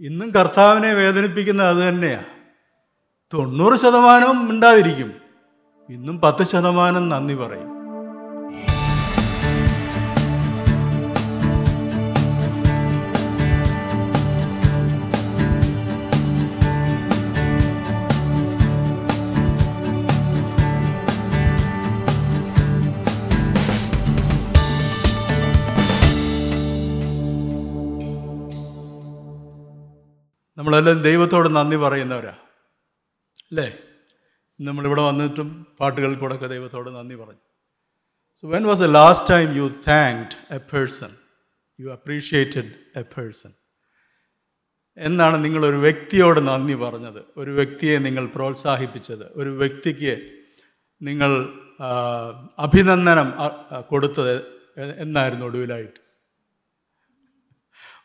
ഇന്നും കർത്താവിനെ വേദനിപ്പിക്കുന്നത് അത് തന്നെയാണ് തൊണ്ണൂറ് ശതമാനവും മിണ്ടാതിരിക്കും. ഇന്നും പത്ത് ശതമാനം നന്ദി പറയും. നമ്മളെല്ലാം ദൈവത്തോട് നന്ദി പറയുന്നവരാ. അല്ലേ? നമ്മളിവിടെ വന്നിട്ടും പാട്ടുകൾ കൂടെ ഒക്കെ ദൈവത്തോട് നന്ദി പറഞ്ഞു. So when was a last time you thanked a person you appreciated a person എന്നാണ് നിങ്ങളൊരു വ്യക്തിയോട് നന്ദി പറഞ്ഞത്. ഒരു വ്യക്തിയെ നിങ്ങൾ പ്രോത്സാഹിപ്പിച്ചത്. ഒരു വ്യക്തിക്ക് നിങ്ങൾ അഭിനന്ദനം കൊടുത്തത് എന്നായിരുന്നു ഒടുവിലായിട്ട്?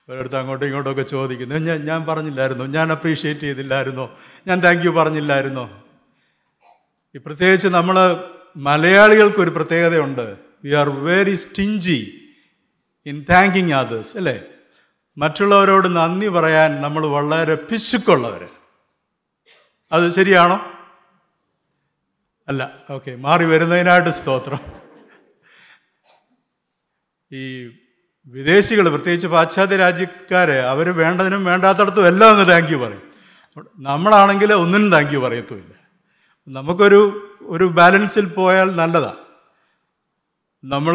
ഒരിടത്ത് അങ്ങോട്ടും ഇങ്ങോട്ടൊക്കെ ചോദിക്കുന്നു. ഞാൻ ഞാൻ പറഞ്ഞില്ലായിരുന്നോ. ഞാൻ അപ്രീഷിയേറ്റ് ചെയ്തില്ലായിരുന്നോ. ഞാൻ താങ്ക് യു പറഞ്ഞില്ലായിരുന്നോ. ഈ പ്രത്യേകിച്ച് നമ്മൾ മലയാളികൾക്കൊരു പ്രത്യേകതയുണ്ട്. We are very stingy in thanking others അല്ലേ? മറ്റുള്ളവരോട് നന്ദി പറയാൻ നമ്മൾ വളരെ പിശുക്കുള്ളവർ അത് ശരിയാണോ? അല്ല ഓക്കെ മാറി വരുന്നതിനായിട്ട് സ്തോത്രം. ഈ വിദേശികൾ പ്രത്യേകിച്ച് പാശ്ചാത്യ രാജ്യക്കാരെ അവർ വേണ്ടതിനും വേണ്ടാത്തടത്തും എല്ലാം ഒന്ന് താങ്ക് യു പറയും. നമ്മളാണെങ്കിൽ ഒന്നിനും താങ്ക് യു പറയത്തുമില്ല. നമുക്കൊരു ഒരു ബാലൻസിൽ പോയാൽ നല്ലതാണ് നമ്മൾ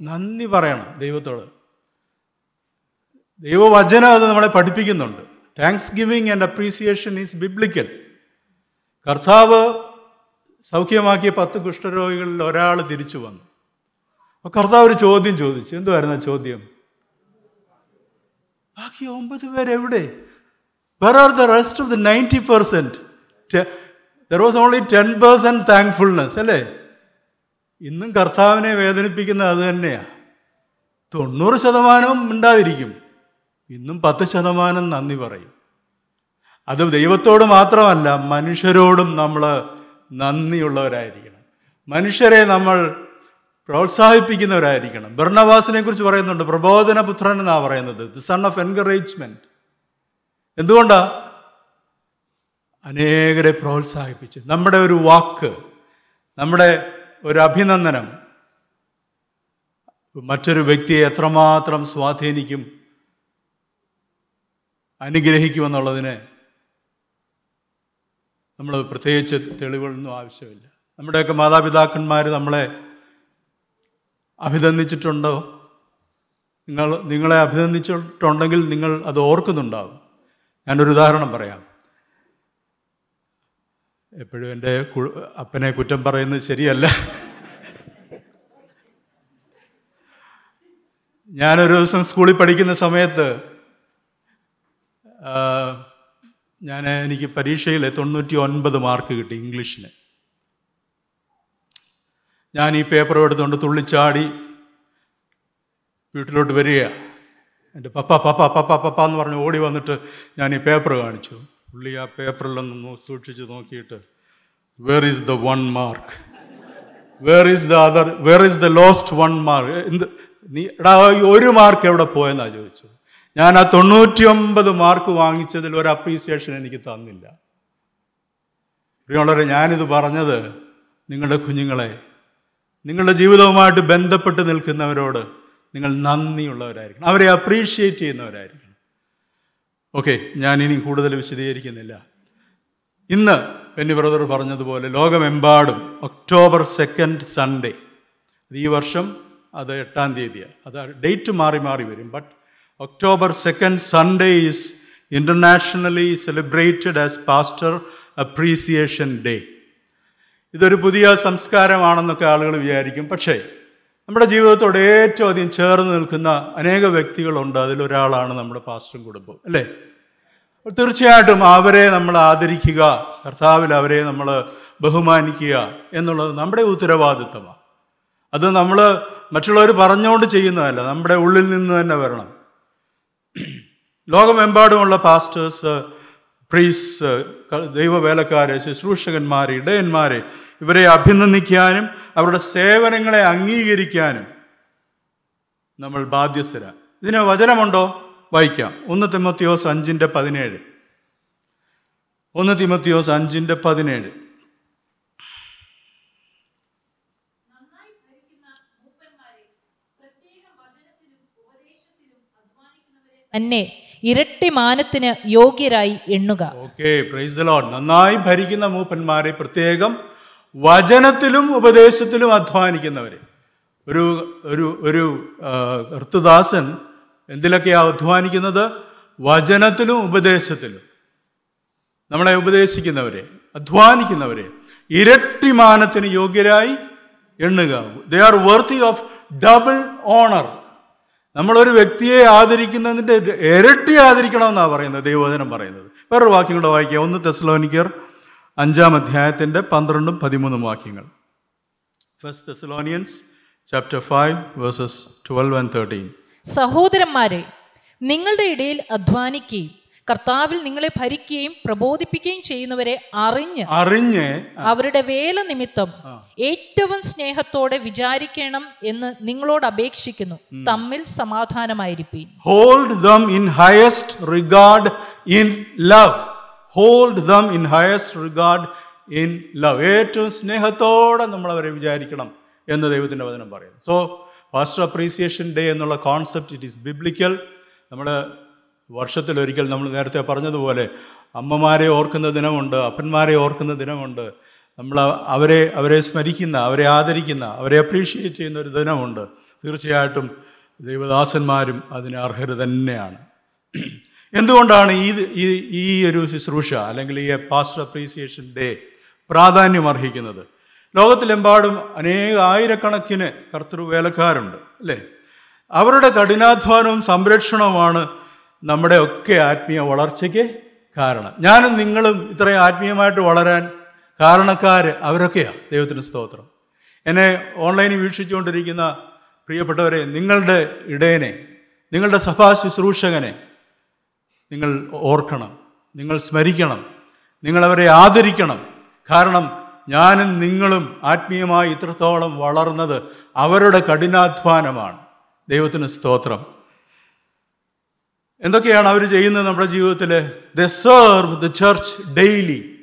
നന്ദി പറയണം ദൈവത്തോട്. ദൈവവചനം അത് നമ്മളെ പഠിപ്പിക്കുന്നുണ്ട്. Thanksgiving and appreciation is biblical കർത്താവ് സൗഖ്യമാക്കിയ പത്ത് കുഷ്ഠരോഗികളിൽ ഒരാൾ തിരിച്ചു വന്നു. കർത്താവ് ഒരു ചോദ്യം ചോദിച്ചു. എന്തുവായിരുന്നു ആ ചോദ്യം? ബാക്കി ഒമ്പത് പേരെവിടെ where are the rest of the ninety percent there was only ten percent thankfulness അല്ലേ? ഇന്നും കർത്താവിനെ വേദനിപ്പിക്കുന്നത് അത് തന്നെയാണ് തൊണ്ണൂറ് ശതമാനവും ഉണ്ടാതിരിക്കും ഇന്നും പത്ത് ശതമാനം നന്ദി പറയും. അത് ദൈവത്തോട് മാത്രമല്ല മനുഷ്യരോടും നമ്മൾ നന്ദിയുള്ളവരായിരിക്കണം. മനുഷ്യരെ നമ്മൾ പ്രോത്സാഹിപ്പിക്കുന്നവരായിരിക്കണം. ബർണവാസിനെ കുറിച്ച് പറയുന്നുണ്ട് പ്രബോധന പുത്രൻ എന്നാണ് പറയുന്നത്. ദി സൺ ഓഫ് എൻകറേജ്മെന്റ് എന്തുകൊണ്ടാ? അനേകരെ പ്രോത്സാഹിപ്പിച്ച്. നമ്മുടെ ഒരു വാക്ക് നമ്മുടെ ഒരു അഭിനന്ദനം മറ്റൊരു വ്യക്തിയെ എത്രമാത്രം സ്വാധീനിക്കും അനുഗ്രഹിക്കുമെന്നുള്ളതിന് നമ്മൾ പ്രത്യേകിച്ച് തെളിവുകളൊന്നും ആവശ്യമില്ല. നമ്മുടെയൊക്കെ മാതാപിതാക്കന്മാർ നമ്മളെ അഭിനന്ദിച്ചിട്ടുണ്ടോ? നിങ്ങൾ നിങ്ങളെ അഭിനന്ദിച്ചിട്ടുണ്ടെങ്കിൽ നിങ്ങൾ അത് ഓർക്കുന്നുണ്ടാവും. ഞാനൊരു ഉദാഹരണം പറയാം. എപ്പോഴും എന്റെ അപ്പനെ കുറ്റം പറയുന്നത് ശരിയല്ല. ഞാനൊരു ദിവസം സ്കൂളിൽ പഠിക്കുന്ന സമയത്ത് ഞാൻ എനിക്ക് പരീക്ഷയിൽ തൊണ്ണൂറ്റി ഒൻപത് മാർക്ക് കിട്ടി ഇംഗ്ലീഷിന്. ഞാൻ ഈ പേപ്പർ എടുത്തുകൊണ്ട് തുള്ളിച്ചാടി വീട്ടിലോട്ട് വരിക. എന്റെ പപ്പ പപ്പ പപ്പ പപ്പ എന്ന് പറഞ്ഞ് ഓടി വന്നിട്ട് ഞാൻ ഈ പേപ്പർ കാണിച്ചു. പുള്ളി ആ പേപ്പറിലൊന്ന് സൂക്ഷിച്ച് നോക്കിയിട്ട് where is the one mark where is the other where is the lost one mark എന്ത് നീ എടാ ഒരു മാർക്ക് എവിടെ പോയെന്നാണ് ചോദിച്ചത്. ഞാൻ ആ തൊണ്ണൂറ്റി ഒമ്പത് മാർക്ക് വാങ്ങിച്ചതിൽ ഒരു അപ്രീസിയേഷൻ എനിക്ക് തന്നില്ല. പ്രിയമുള്ളവരെ ഞാനിത് പറഞ്ഞത് നിങ്ങളുടെ കുഞ്ഞുങ്ങളെ നിങ്ങളുടെ ജീവിതവുമായിട്ട് ബന്ധപ്പെട്ട് നിൽക്കുന്നവരോട് നിങ്ങൾ നന്ദിയുള്ളവരായിരിക്കണം. അവരെ അപ്രീഷിയേറ്റ് ചെയ്യുന്നവരായിരിക്കണം. ഓക്കെ ഞാൻ ഇനി കൂടുതൽ വിശദീകരിക്കുന്നില്ല. ഇന്ന് പെന്നി ബ്രദർ പറഞ്ഞതുപോലെ ലോകമെമ്പാടും ഒക്ടോബർ സെക്കൻഡ് സൺഡേ ഈ വർഷം അത് എട്ടാം തീയതിയാണ്. അത് ഡേറ്റ് മാറി മാറി വരും. But October second Sunday is internationally celebrated as pastor appreciation day ഇതൊരു പുതിയ സംസ്കാരമാണെന്നൊക്കെ ആളുകൾ വിചാരിക്കും. പക്ഷേ നമ്മുടെ ജീവിതത്തോട് ഏറ്റവും അധികം ചേർന്ന് നിൽക്കുന്ന അനേക വ്യക്തികളുണ്ട്. അതിലൊരാളാണ് നമ്മുടെ പാസ്റ്ററും കുടുംബം അല്ലേ? തീർച്ചയായിട്ടും അവരെ നമ്മൾ ആദരിക്കുക കർത്താവിൽ അവരെ നമ്മൾ ബഹുമാനിക്കുക എന്നുള്ളത് നമ്മുടെ ഉത്തരവാദിത്തമാണ് അത് നമ്മൾ മറ്റുള്ളവർ പറഞ്ഞുകൊണ്ട് ചെയ്യുന്നതല്ല നമ്മുടെ ഉള്ളിൽ നിന്ന് തന്നെ വരണം. ലോകമെമ്പാടുമുള്ള പാസ്റ്റേഴ്സ് പ്രീസ് ദൈവവേലക്കാരെ ശുശ്രൂഷകന്മാരെ ഇടയന്മാരെ ഇവരെ അഭിനന്ദിക്കാനും അവരുടെ സേവനങ്ങളെ അംഗീകരിക്കാനും നമ്മൾ ബാധ്യസ്ഥരാണ് ഇതിന് വചനമുണ്ടോ? വായിക്കാം. ഒന്ന് തിമത്തിയോസ് അഞ്ചിന്റെ പതിനേഴ്. ഒന്ന് തിമത്തിയോസ് അഞ്ചിന്റെ പതിനേഴ്. നന്നായി ഭരിക്കുന്ന മൂപ്പന്മാരെ പ്രത്യേകം വചനത്തിലും ഉപദേശത്തിലും അധ്വാനിക്കുന്നവരെ തന്നെ ഇരട്ടി മാനത്തിന് യോഗ്യരായി എണ്ണുക. ഓക്കെ പ്രൈസ് ലോഡ് നന്നായി ഭരിക്കുന്ന മൂപ്പന്മാരെ പ്രത്യേകം വചനത്തിലും ഉപദേശത്തിലും അധ്വാനിക്കുന്നവർ ഒരു ഒരു ഒരു ഋത്തുദാസൻ എന്തിലൊക്കെയാ എന്തിലൊക്കെയാണ് അധ്വാനിക്കുന്നത്? വചനത്തിലും ഉപദേശത്തിലും. നമ്മളെ ഉപദേശിക്കുന്നവരെ അധ്വാനിക്കുന്നവരെ. ഇരട്ടിമാനത്തിന് യോഗ്യരായി എണ്ണുക. They are worthy of double honour നമ്മളൊരു വ്യക്തിയെ ആദരിക്കുന്നതിന്റെ ഇരട്ടി ആദരിക്കണമെന്നാണ് പറയുന്നത് ദൈവവചനം പറയുന്നത്. വേറൊരു വാക്യം കൂടെ വായിക്കുക ഒന്ന് തെസ്ലോനിക്കർ അഞ്ചാം അധ്യായത്തിന്റെ പന്ത്രണ്ടും പതിമൂന്നും വാക്യങ്ങൾ. First Thessalonians chapter five verses twelve and thirteen സഹോദരന്മാരെ നിങ്ങളുടെ ഇടയിൽ അധ്വാനിക്കുകയും കർത്താവിൽ നിങ്ങളെ ഭരിക്കുകയും പ്രബോധിപ്പിക്കുകയും ചെയ്യുന്നവരെ അറിഞ്ഞ് അറിഞ്ഞ് അവരുടെ വേല നിമിത്തം ഏറ്റവും സ്നേഹത്തോടെ വിചാരിക്കണം എന്ന് നിങ്ങളോട് അപേക്ഷിക്കുന്നു. തമ്മിൽ സമാധാനമായിരിക്കും hold them in highest regard in love hold them in highest regard in love ഏറ്റവും സ്നേഹത്തോടെ നമ്മൾ അവരെ വിചാരിക്കണം എന്ന് ദൈവത്തിന്റെ വചനം പറയുന്നു. സോ പാസ്റ്റർ അപ്രീസിയേഷൻ ഡേ എന്നുള്ള കോൺസെപ്റ്റ് ഇറ്റ് ഈസ് ബിബ്ലിക്കൽ നമ്മൾ വർഷത്തിലൊരിക്കൽ നമ്മൾ നേരത്തെ പറഞ്ഞതുപോലെ അമ്മമാരെ ഓർക്കുന്ന ദിനമുണ്ട് അപ്പന്മാരെ ഓർക്കുന്ന ദിനമുണ്ട്. നമ്മൾ അവരെ അവരെ സ്മരിക്കുന്ന അവരെ ആദരിക്കുന്ന അവരെ അപ്രീഷിയേറ്റ് ചെയ്യുന്ന ഒരു ദിനമുണ്ട്. തീർച്ചയായിട്ടും ദൈവദാസന്മാരും അതിന് അർഹർ തന്നെയാണ്. എന്തുകൊണ്ടാണ് ഈ ഈ ഒരു ശുശ്രൂഷ അല്ലെങ്കിൽ ഈ പാസ്റ്റർ അപ്രീസിയേഷൻ ഡേ പ്രാധാന്യം അർഹിക്കുന്നത്? ലോകത്തിലെമ്പാടും അനേക ആയിരക്കണക്കിന് കർത്തൃ വേലക്കാരുണ്ട് അല്ലേ? അവരുടെ കഠിനാധ്വാനവും സംരക്ഷണവുമാണ് നമ്മുടെ ഒക്കെ ആത്മീയ വളർച്ചയ്ക്ക് കാരണം. ഞാനും നിങ്ങളും ഇത്രയും ആത്മീയമായിട്ട് വളരാൻ കാരണക്കാർ അവരൊക്കെയാണ് ദൈവത്തിന് സ്തോത്രം. എന്നെ ഓൺലൈനിൽ വീക്ഷിച്ചുകൊണ്ടിരിക്കുന്ന പ്രിയപ്പെട്ടവരെ നിങ്ങളുടെ ഇടയനെ നിങ്ങളുടെ സഭാ ശുശ്രൂഷകനെ നിങ്ങൾ ഓർക്കണം നിങ്ങൾ സ്മരിക്കണം നിങ്ങളവരെ ആദരിക്കണം. കാരണം ഞാനും നിങ്ങളും ആത്മീയമായി ഇത്രത്തോളം വളർന്നത് അവരുടെ കഠിനാധ്വാനമാണ്. ദൈവത്തിന് സ്തോത്രം. എന്തൊക്കെയാണ് അവർ ചെയ്യുന്നത് നമ്മുടെ ജീവിതത്തിൽ they serve the church daily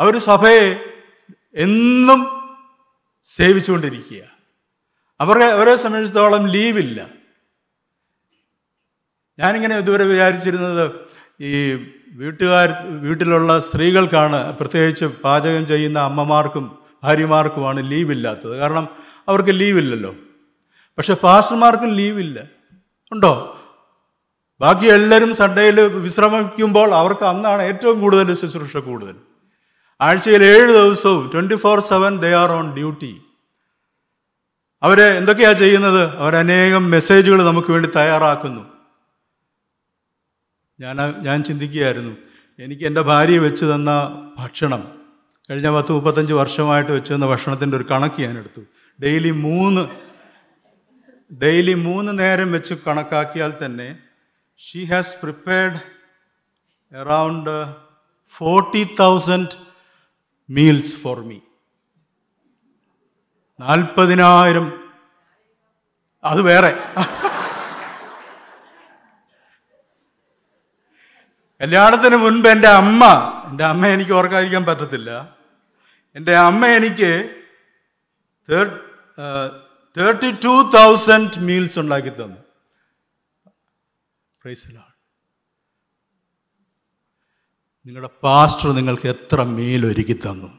അവർ സഭയെ എന്നും സേവിച്ചുകൊണ്ടിരിക്കുക. അവരെ അവരെ സംബന്ധിച്ചിടത്തോളം ലീവില്ല ഞാനിങ്ങനെ ഇതുവരെ വിചാരിച്ചിരുന്നത് ഈ വീട്ടുകാർ വീട്ടിലുള്ള സ്ത്രീകൾക്കാണ് പ്രത്യേകിച്ച് പാചകം ചെയ്യുന്ന അമ്മമാർക്കും ഭാര്യമാർക്കുമാണ് ലീവില്ലാത്തത്. കാരണം അവർക്ക് ലീവില്ലല്ലോ. പക്ഷെ പാസ്റ്റർമാർക്കും ലീവില്ല. ഉണ്ടോ? ബാക്കി എല്ലാവരും സൺഡേയിൽ വിശ്രമിക്കുമ്പോൾ അവർക്ക് അന്നാണ് ഏറ്റവും കൂടുതൽ ശുശ്രൂഷ കൂടുതൽ. ആഴ്ചയിൽ ഏഴ് ദിവസവും twenty four seven they are on duty. അവരെ എന്തൊക്കെയാണ് ചെയ്യുന്നത്? അവരനേകം മെസ്സേജുകൾ നമുക്ക് വേണ്ടി തയ്യാറാക്കുന്നു. ഞാൻ ഞാൻ ചിന്തിക്കുകയായിരുന്നു എനിക്ക് എന്റെ ഭാര്യ വെച്ച് തന്ന ഭക്ഷണം കഴിഞ്ഞ പത്ത് മുപ്പത്തഞ്ച് വർഷമായിട്ട് വെച്ച് തന്ന ഭക്ഷണത്തിന്റെ ഒരു കണക്ക് ഞാൻ എടുത്തു. ഡെയിലി മൂന്ന് ഡെയിലി മൂന്ന് നേരം വെച്ച് കണക്കാക്കിയാൽ തന്നെ she has prepared around forty thousand meals for me നാൽപ്പതിനായിരം. അത് വേറെ. കല്യാണത്തിന് മുൻപ് എന്റെ അമ്മ എന്റെ അമ്മ എനിക്ക് ഓർക്കാതിരിക്കാൻ പറ്റത്തില്ല. എന്റെ അമ്മ എനിക്ക് തേർട്ടി ടു തൗസൻഡ് മീൽസ് ഉണ്ടാക്കി തന്നു. നിങ്ങളുടെ പാസ്റ്റർ നിങ്ങൾക്ക് എത്ര മീൽ ഒരുക്കി തന്നു?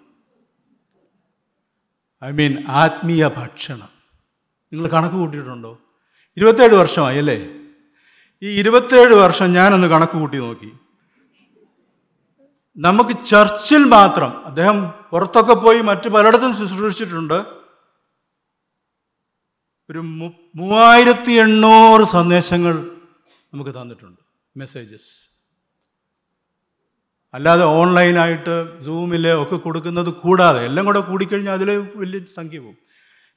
ഐ മീൻ ആത്മീയ ഭക്ഷണം. നിങ്ങൾ കണക്ക് കൂട്ടിയിട്ടുണ്ടോ? ഇരുപത്തേഴ് വർഷമായി അല്ലേ? ഈ ഇരുപത്തേഴ് വർഷം ഞാനൊന്ന് കണക്ക് കൂട്ടി നോക്കി. നമുക്ക് ചർച്ചിൽ മാത്രം അദ്ദേഹം പുറത്തൊക്കെ പോയി മറ്റു പലയിടത്തും ശുശ്രൂഷിച്ചിട്ടുണ്ട്. ഒരു മൂവായിരത്തി എണ്ണൂറ് സന്ദേശങ്ങൾ നമുക്ക് തന്നിട്ടുണ്ട് മെസ്സേജസ് അല്ലാതെ ഓൺലൈനായിട്ട് സൂമിൽ ഒക്കെ കൊടുക്കുന്നത് കൂടാതെ എല്ലാം കൂടെ കൂടിക്കഴിഞ്ഞാൽ അതിൽ വലിയ സംഖ്യ പോകും.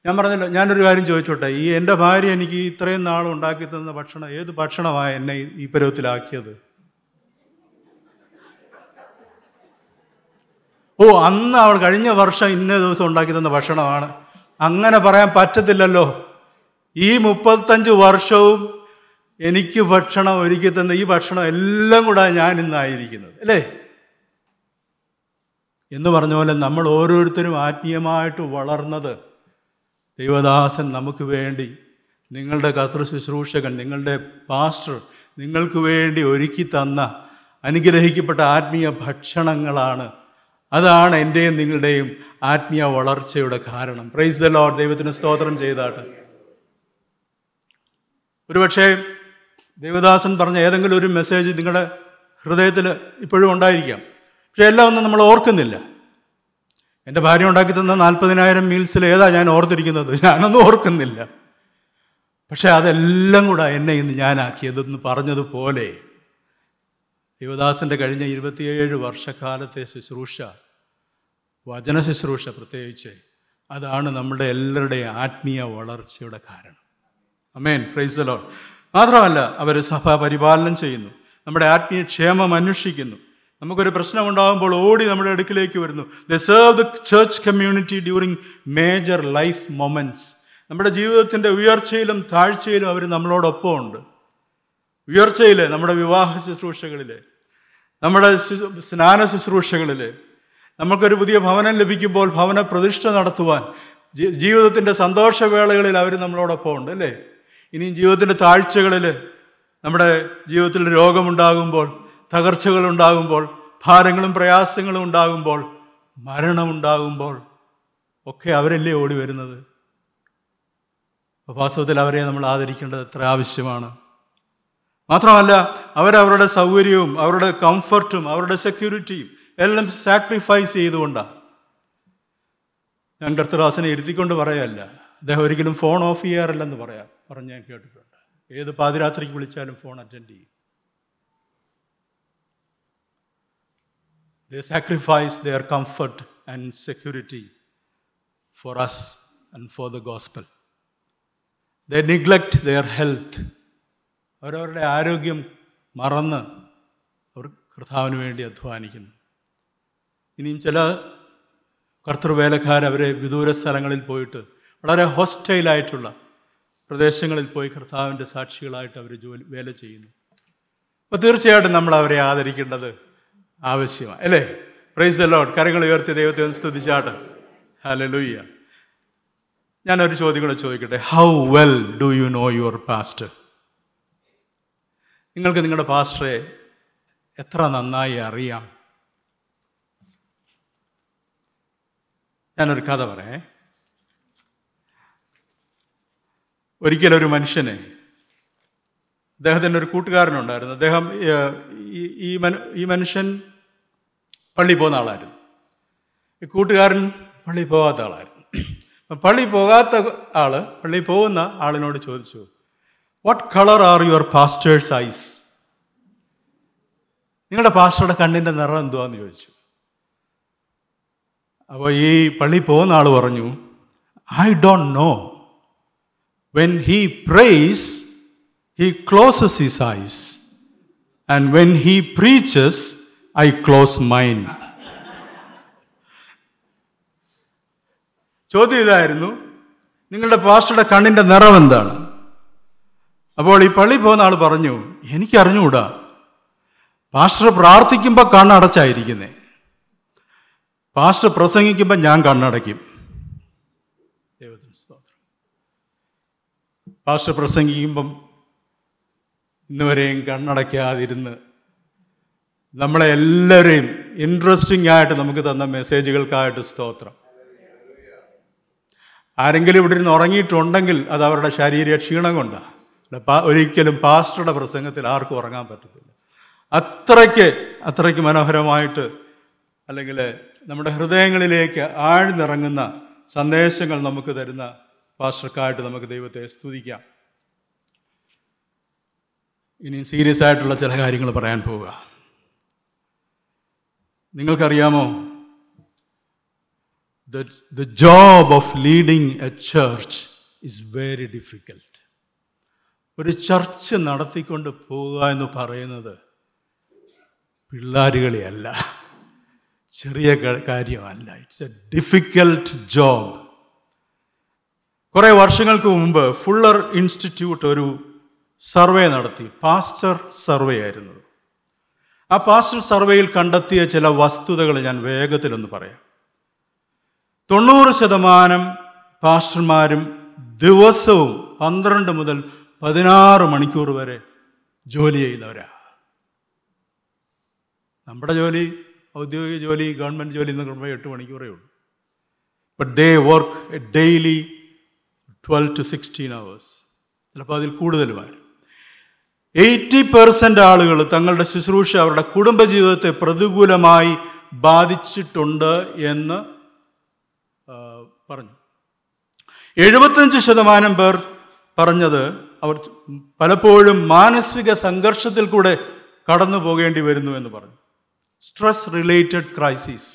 ഞാൻ പറഞ്ഞല്ലോ ഞാനൊരു കാര്യം ചോദിച്ചോട്ടെ ഈ എന്റെ ഭാര്യ എനിക്ക് ഇത്രയും നാൾ ഉണ്ടാക്കി തന്ന ഭക്ഷണം ഏത് ഭക്ഷണമാണ് എന്നെ ഈ പരുവത്തിലാക്കിയത്? ഓ അന്ന് അവൾ കഴിഞ്ഞ വർഷം ഇന്ന ദിവസം ഉണ്ടാക്കി തന്ന ഭക്ഷണമാണ്. അങ്ങനെ പറയാൻ പറ്റത്തില്ലല്ലോ. ഈ മുപ്പത്തഞ്ച് വർഷവും എനിക്ക് ഭക്ഷണം ഒരുക്കി തന്ന ഈ ഭക്ഷണം എല്ലാം കൂടെ ഞാൻ ഇന്നായിരിക്കുന്നത് അല്ലേ? എന്ന് പറഞ്ഞ പോലെ നമ്മൾ ഓരോരുത്തരും ആത്മീയമായിട്ട് വളർന്നത് ദൈവദാസൻ നമുക്ക് വേണ്ടി നിങ്ങളുടെ കത്ര ശുശ്രൂഷകൻ നിങ്ങളുടെ പാസ്റ്റർ നിങ്ങൾക്ക് വേണ്ടി ഒരുക്കി തന്ന അനുഗ്രഹിക്കപ്പെട്ട ആത്മീയ ഭക്ഷണങ്ങളാണ് അതാണ് എന്റെയും നിങ്ങളുടെയും ആത്മീയ വളർച്ചയുടെ കാരണം. പ്രൈസ് ദ ലോഡ് ദൈവത്തിന് സ്തോത്രം ചെയ്താട്ട്. ഒരുപക്ഷെ ദേവദാസൻ പറഞ്ഞ ഏതെങ്കിലും ഒരു മെസ്സേജ് നിങ്ങളുടെ ഹൃദയത്തിൽ ഇപ്പോഴും ഉണ്ടായിരിക്കാം. പക്ഷെ എല്ലാം ഒന്നും നമ്മൾ ഓർക്കുന്നില്ല. എന്റെ ഭാര്യ ഉണ്ടാക്കി തന്ന നാൽപ്പതിനായിരം മീൽസിൽ ഏതാ ഞാൻ ഓർത്തിരിക്കുന്നത്? ഞാനൊന്നും ഓർക്കുന്നില്ല. പക്ഷെ അതെല്ലാം കൂടെ എന്നെ ഇന്ന് ഞാനാക്കിയതെന്ന് പറഞ്ഞതുപോലെ ദേവദാസന്റെ കഴിഞ്ഞ ഇരുപത്തിയേഴ് വർഷക്കാലത്തെ ശുശ്രൂഷ വചന ശുശ്രൂഷ പ്രത്യേകിച്ച് അതാണ് നമ്മുടെ എല്ലാവരുടെയും ആത്മീയ വളർച്ചയുടെ കാരണം. അമേൻ പ്രൈസ് ലോൺ മാത്രമല്ല അവർ സഭ പരിപാലനം ചെയ്യുന്നു. നമ്മുടെ ആത്മീയ ക്ഷേമം അന്വേഷിക്കുന്നു. നമുക്കൊരു പ്രശ്നം ഉണ്ടാകുമ്പോൾ ഓടി നമ്മുടെ അടുക്കിലേക്ക് വരുന്നു. They serve the church community during major life moments നമ്മുടെ ജീവിതത്തിന്റെ ഉയർച്ചയിലും താഴ്ചയിലും അവർ നമ്മളോടൊപ്പം ഉണ്ട് ഉയർച്ചയിൽ നമ്മുടെ വിവാഹ ശുശ്രൂഷകളിൽ നമ്മുടെ സ്നാന ശുശ്രൂഷകളിൽ നമുക്കൊരു പുതിയ ഭവനം ലഭിക്കുമ്പോൾ ഭവന പ്രതിഷ്ഠ നടത്തുവാൻ ജീവിതത്തിന്റെ സന്തോഷവേളകളിൽ അവർ നമ്മളോടൊപ്പം ഉണ്ട് അല്ലേ? ഇനിയും ജീവിതത്തിന്റെ താഴ്ചകളിൽ നമ്മുടെ ജീവിതത്തിൽ രോഗമുണ്ടാകുമ്പോൾ തകർച്ചകൾ ഉണ്ടാകുമ്പോൾ ഭാരങ്ങളും പ്രയാസങ്ങളും ഉണ്ടാകുമ്പോൾ മരണമുണ്ടാകുമ്പോൾ ഒക്കെ അവരല്ലേ ഓടി വരുന്നത്? വാസ്തവത്തിൽ അവരെ നമ്മൾ ആദരിക്കേണ്ടത് എത്ര ആവശ്യമാണ്. മാത്രമല്ല അവരവരുടെ സൗകര്യവും അവരുടെ കംഫർട്ടും അവരുടെ സെക്യൂരിറ്റിയും എല്ലാം സാക്രിഫൈസ് ചെയ്തുകൊണ്ടാണ് ഞാൻ കർത്തദാസനെ ഇരുത്തിക്കൊണ്ട് പറയല്ല. അദ്ദേഹം ഒരിക്കലും ഫോൺ ഓഫ് ചെയ്യാറില്ലെന്ന് പറയാം. പറഞ്ഞ് ഞാൻ കേട്ടിട്ടുണ്ട്. ഏത് പാതിരാത്രിക്ക് വിളിച്ചാലും ഫോൺ അറ്റൻഡ് ചെയ്യും. They sacrifice their comfort and security for us and for the gospel. They neglect their health. അവരവരുടെ ആരോഗ്യം മറന്ന് അവർ കർത്താവിന് വേണ്ടി അധ്വാനിക്കുന്നു. ഇനിയും ചില കർത്തൃവേലക്കാരവരെ വിദൂര സ്ഥലങ്ങളിൽ പോയിട്ട് വളരെ ഹോസ്റ്റൈലായിട്ടുള്ള പ്രദേശങ്ങളിൽ പോയി കർത്താവിന്റെ സാക്ഷികളായിട്ട് അവർ ജോലി വേല ചെയ്യുന്നു. അപ്പോൾ തീർച്ചയായിട്ടും നമ്മൾ അവരെ ആദരിക്കേണ്ടത് ആവശ്യമാണ് അല്ലേ? പ്രൈസ് അലോട്ട് കരങ്ങൾ ഉയർത്തി ദൈവത്തെ ഒന്ന് സ്തുതിച്ചാട്ട്. ഹല്ലേലൂയ ഞാനൊരു ചോദ്യം കൂടെ ചോദിക്കട്ടെ. How well do you know your pastor നിങ്ങൾക്ക് നിങ്ങളുടെ പാസ്റ്ററെ എത്ര നന്നായി അറിയാം. ഞാനൊരു കഥ പറയേ. ഒരിക്കലൊരു മനുഷ്യനെ അദ്ദേഹത്തിന്റെ ഒരു കൂട്ടുകാരനുണ്ടായിരുന്നു. അദ്ദേഹം ഈ- ഈ മനു ഈ മനുഷ്യൻ പള്ളി പോകുന്ന ആളായിരുന്നു. ഈ കൂട്ടുകാരൻ പള്ളി പോകാത്ത ആളായിരുന്നു. പള്ളി പോകാത്ത ആൾ പള്ളി പോകുന്ന ആളിനോട് ചോദിച്ചു what colour are your pastor's eyes നിങ്ങളുടെ പാസ്റ്ററുടെ കണ്ണിന്റെ നിറം എന്തുവാന്ന് ചോദിച്ചു. അപ്പോൾ ഈ പള്ളി പോകുന്ന ആൾ പറഞ്ഞു I don't know when he prays he closes his eyes and when he preaches I close mine ചോദ്യം ഇതായിരുന്നു നിങ്ങളുടെ പാസ്റ്ററുടെ കണ്ണിന്റെ നിറം എന്താണ്? അപ്പോൾ ഈ പള്ളി പോകുന്ന ആൾ പറഞ്ഞു എനിക്കറിഞ്ഞുകൂടാ പാസ്റ്റർ പ്രാർത്ഥിക്കുമ്പോൾ കണ്ണടച്ചായിരിക്കുന്നേ. പാസ്റ്റർ പ്രസംഗിക്കുമ്പോൾ ഞാൻ കണ്ണടയ്ക്കും. ദൈവത്തിന് സ്തോത്രം. പാസ്റ്റർ പ്രസംഗിക്കുമ്പം ഇന്നുവരെയും കണ്ണടയ്ക്കാതിരുന്ന് നമ്മളെ എല്ലാവരെയും ഇൻട്രസ്റ്റിംഗ് ആയിട്ട് നമുക്ക് തന്ന മെസ്സേജുകൾക്കായിട്ട് സ്തോത്രം. ആരെങ്കിലും ഇവിടെ ഇരുന്ന് ഉറങ്ങിയിട്ടുണ്ടെങ്കിൽ അത് അവരുടെ ശാരീരിക ക്ഷീണം കൊണ്ടാണ്. ഒരിക്കലും പാസ്റ്ററുടെ പ്രസംഗത്തിൽ ആർക്കും ഉറങ്ങാൻ പറ്റത്തില്ല. അത്രയ്ക്ക് അത്രയ്ക്ക് മനോഹരമായിട്ട് അല്ലെങ്കിൽ നമ്മുടെ ഹൃദയങ്ങളിലേക്ക് ആഴ്ന്നിറങ്ങുന്ന സന്ദേശങ്ങൾ നമുക്ക് തരുന്ന പാസ്റ്റർക്കായിട്ട് നമുക്ക് ദൈവത്തെ സ്തുതിക്കാം. ഇനി സീരിയസ് ആയിട്ടുള്ള ചില കാര്യങ്ങൾ പറയാൻ പോവുക. നിങ്ങൾക്കറിയാമോ? The job of leading a church is very difficult ഒരു ചർച്ച് നടത്തിക്കൊണ്ട് പോവുക എന്ന് പറയുന്നത് പിള്ളാരുകളിയല്ല. ചെറിയ കാര്യമല്ല. ഇറ്റ്സ് എ ഡിഫിക്കൽട്ട് ജോബ് കുറേ വർഷങ്ങൾക്ക് മുമ്പ് ഫുള്ളർ ഇൻസ്റ്റിറ്റ്യൂട്ട് ഒരു സർവേ നടത്തി. പാസ്റ്റർ സർവേ ആയിരുന്നു. ആ പാസ്റ്റർ സർവേയിൽ കണ്ടെത്തിയ ചില വസ്തുതകൾ ഞാൻ വേഗത്തിലൊന്ന് പറയാം. തൊണ്ണൂറ് ശതമാനം പാസ്റ്റർമാരും ദിവസവും പന്ത്രണ്ട് മുതൽ പതിനാറ് മണിക്കൂർ വരെ ജോലി ചെയ്യുന്നവരാ നമ്മുടെ ജോലി ഔദ്യോഗിക ജോലി ഗവൺമെന്റ് ജോലി എന്നൊക്കെ പറയുമ്പോൾ എട്ട് മണിക്കൂറേ ഉള്ളൂ. But they work a daily twelve to sixteen hours ചിലപ്പോൾ അതിൽ കൂടുതലുമായി എയ്റ്റി പെർസെന്റ് ആളുകൾ തങ്ങളുടെ ശുശ്രൂഷ അവരുടെ കുടുംബജീവിതത്തെ പ്രതികൂലമായി ബാധിച്ചിട്ടുണ്ട് എന്ന് പറഞ്ഞു. എഴുപത്തഞ്ച് ശതമാനം പേർ പറഞ്ഞത് അവർ പലപ്പോഴും മാനസിക സംഘർഷത്തിൽ കൂടെ കടന്നു പോകേണ്ടി വരുന്നു എന്ന് പറഞ്ഞു. സ്ട്രെസ് റിലേറ്റഡ് ക്രൈസിസ്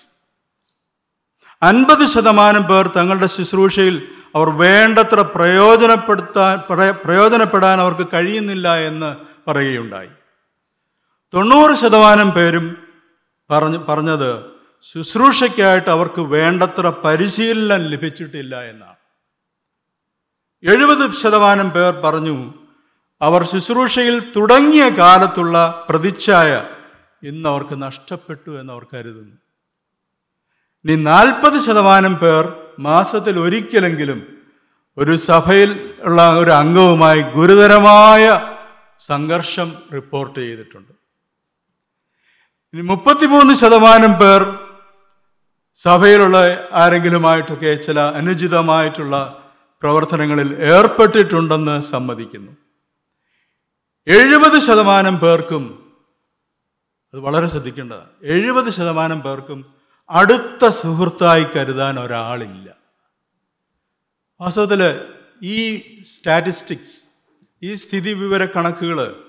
അൻപത് ശതമാനം പേർ തങ്ങളുടെ ശുശ്രൂഷയിൽ അവർ വേണ്ടത്ര പ്രയോജനപ്പെടുത്താൻ പ്രയോജനപ്പെടാൻ അവർക്ക് കഴിയുന്നില്ല എന്ന് പറയുകയുണ്ടായി. തൊണ്ണൂറ് ശതമാനം പേരും പറഞ്ഞ് പറഞ്ഞത് ശുശ്രൂഷയ്ക്കായിട്ട് അവർക്ക് വേണ്ടത്ര പരിശീലനം ലഭിച്ചിട്ടില്ല എന്നാണ്. എഴുപത് ശതമാനം പേർ പറഞ്ഞു അവർ ശുശ്രൂഷയിൽ തുടങ്ങിയ കാലത്തുള്ള പ്രതിച്ഛായ ഇന്ന് അവർക്ക് നഷ്ടപ്പെട്ടു എന്ന് അവർ കരുതുന്നു. ഇനി നാൽപ്പത് ശതമാനം പേർ മാസത്തിൽ ഒരിക്കലെങ്കിലും ഒരു സഭയിൽ ഉള്ള ഒരു അംഗവുമായി ഗുരുതരമായ സംഘർഷം റിപ്പോർട്ട് ചെയ്തിട്ടുണ്ട്. ഇനി മുപ്പത്തിമൂന്ന് ശതമാനം പേർ സഭയിലുള്ള ആരെങ്കിലുമായിട്ടൊക്കെ ചില അനുചിതമായിട്ടുള്ള പ്രവർത്തനങ്ങളിൽ ഏർപ്പെട്ടിട്ടുണ്ടെന്ന് സമ്മതിക്കുന്നു. എഴുപത് ശതമാനം പേർക്കും അത് വളരെ ശ്രദ്ധിക്കേണ്ടതാണ്. എഴുപത് ശതമാനം പേർക്കും അടുത്ത സുഹൃത്തായി കരുതാൻ ഒരാളില്ല. വാസ്തവത്തിൽ ഈ സ്റ്റാറ്റിസ്റ്റിക്സ് ഈ സ്ഥിതി വിവര കണക്കുകൾ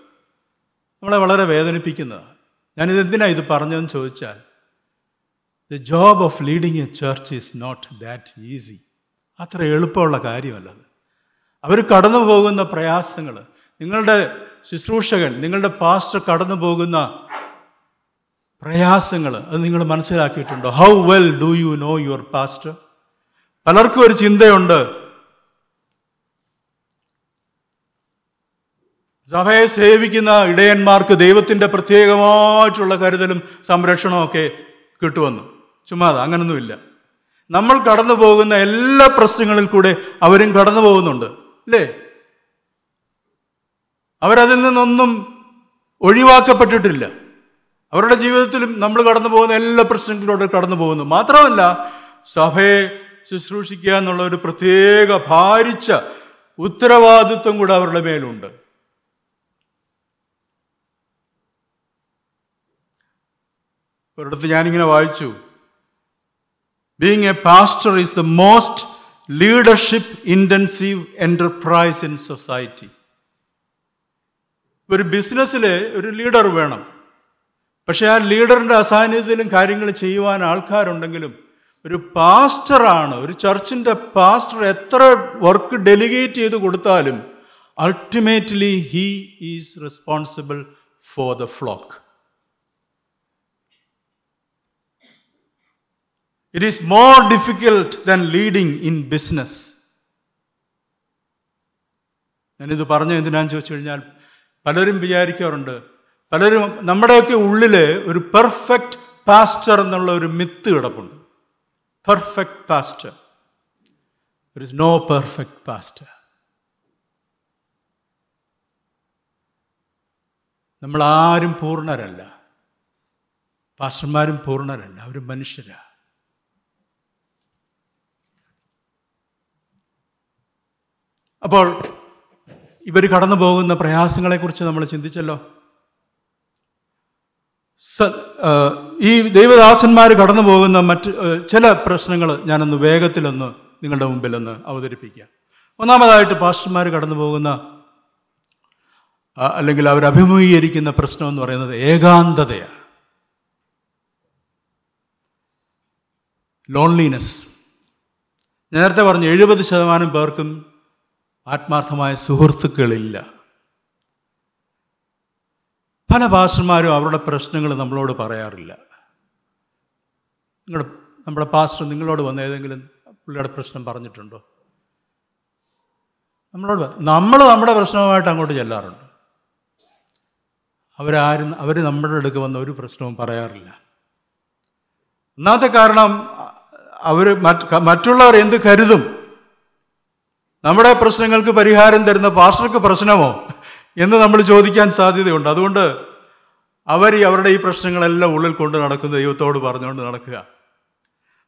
നമ്മളെ വളരെ വേദനിപ്പിക്കുന്നതാണ്. ഞാനിത് എന്തിനാണ് ഇത് പറഞ്ഞതെന്ന് ചോദിച്ചാൽ the job of leading a church is not that easy അത്ര എളുപ്പമുള്ള കാര്യമല്ലത് അവർ കടന്നു പോകുന്ന പ്രയാസങ്ങൾ നിങ്ങളുടെ ശുശ്രൂഷകൻ നിങ്ങളുടെ പാസ്റ്റർ കടന്നു പോകുന്ന പ്രയാസങ്ങൾ അത് നിങ്ങൾ മനസ്സിലാക്കിയിട്ടുണ്ടോ? How well do you know your pastor പലർക്കും ഒരു ചിന്തയുണ്ട്. സഭയെ സേവിക്കുന്ന ഇടയന്മാർക്ക് ദൈവത്തിന്റെ പ്രത്യേകമായിട്ടുള്ള കരുതലും സംരക്ഷണവും ഒക്കെ കിട്ടുമെന്ന് ചുമ്മാതെ അങ്ങനൊന്നുമില്ല. നമ്മൾ കടന്നു പോകുന്ന എല്ലാ പ്രശ്നങ്ങളിൽ കൂടെ അവരും കടന്നു പോകുന്നുണ്ട് അല്ലേ? അവരതിൽ നിന്നൊന്നും ഒഴിവാക്കപ്പെട്ടിട്ടില്ല. അവരുടെ ജീവിതത്തിലും നമ്മൾ കടന്നു പോകുന്ന എല്ലാ പ്രശ്നങ്ങളിലൂടെ കടന്നു പോകുന്നു. മാത്രമല്ല സഭയെ ശുശ്രൂഷിക്കുക എന്നുള്ള ഒരു പ്രത്യേക ഭാരിച്ച ഉത്തരവാദിത്വം കൂടെ അവരുടെ മേലുണ്ട്. ഒരിടത്ത് ഞാനിങ്ങനെ വായിച്ചു. Being a pastor is the most leadership intensive enterprise in society ഒരു ബിസിനസ്സിൽ ഒരു ലീഡർ വേണം. പക്ഷേ ആ ലീഡറിന്റെ അസാന്നിധ്യത്തിലും കാര്യങ്ങൾ ചെയ്യുവാൻ ആൾക്കാരുണ്ടെങ്കിലും ഒരു പാസ്റ്ററാണ് ഒരു ചർച്ചിന്റെ പാസ്റ്റർ എത്ര വർക്ക് ഡെലിഗേറ്റ് ചെയ്ത് കൊടുത്താലും ultimately he is responsible for the flock it is more difficult than leading in business ഞാനിത് പറഞ്ഞു എന്തിനാന്ന് ചോദിച്ചു കഴിഞ്ഞാൽ പലരും വിചാരിക്കാറുണ്ട്. പലരും നമ്മുടെയൊക്കെ ഉള്ളിൽ ഒരു പെർഫെക്റ്റ് പാസ്റ്റർ എന്നുള്ള ഒരു മിത്ത് കിടപ്പുണ്ട്. Perfect pastor there is no perfect pastor നമ്മളാരും പൂർണരല്ല. പാസ്റ്റർമാരും പൂർണരല്ല. അവർ മനുഷ്യരാ. അപ്പോൾ ഇവർ കടന്നു പോകുന്ന പ്രയാസങ്ങളെക്കുറിച്ച് നമ്മൾ ചിന്തിച്ചല്ലോ. ഈ ദൈവദാസന്മാർ കടന്നു പോകുന്ന മറ്റ് ചില പ്രശ്നങ്ങൾ ഞാനൊന്ന് വേഗത്തിലൊന്ന് നിങ്ങളുടെ മുമ്പിൽ ഒന്ന് അവതരിപ്പിക്കാം. ഒന്നാമതായിട്ട് പാസ്റ്റർമാർ കടന്നു പോകുന്ന അല്ലെങ്കിൽ അവർ അഭിമുഖീകരിക്കുന്ന പ്രശ്നം എന്ന് പറയുന്നത് ഏകാന്തതയാണ്. ലോൺലിനെസ് നേരത്തെ പറഞ്ഞു എഴുപത് ശതമാനം പേർക്കും ആത്മാർത്ഥമായ സുഹൃത്തുക്കളില്ല. പല പാസ്റ്റർമാരും അവരുടെ പ്രശ്നങ്ങൾ നമ്മളോട് പറയാറില്ല. നിങ്ങളുടെ നമ്മുടെ പാസ്റ്റർ നിങ്ങളോട് വന്ന ഏതെങ്കിലും പുള്ളിയുടെ പ്രശ്നം പറഞ്ഞിട്ടുണ്ടോ? നമ്മളോട് നമ്മൾ നമ്മുടെ പ്രശ്നവുമായിട്ട് അങ്ങോട്ട് ചെല്ലാറുണ്ട്. അവരാരും അവർ നമ്മുടെ അടുക്ക് വന്ന ഒരു പ്രശ്നവും പറയാറില്ല. ഒന്നാമത്തെ കാരണം അവർ മറ്റുള്ളവർ എന്ത് കരുതും നമ്മുടെ പ്രശ്നങ്ങൾക്ക് പരിഹാരം തരുന്ന പാസ്റ്റർക്ക് പ്രശ്നമോ എന്ന് നമ്മൾ ചോദിക്കാൻ സാധ്യതയുണ്ട്. അതുകൊണ്ട് അവർ അവരുടെ ഈ പ്രശ്നങ്ങളെല്ലാം ഉള്ളിൽ കൊണ്ട് നടക്കുന്ന ദൈവത്തോട് പറഞ്ഞുകൊണ്ട് നടക്കുക.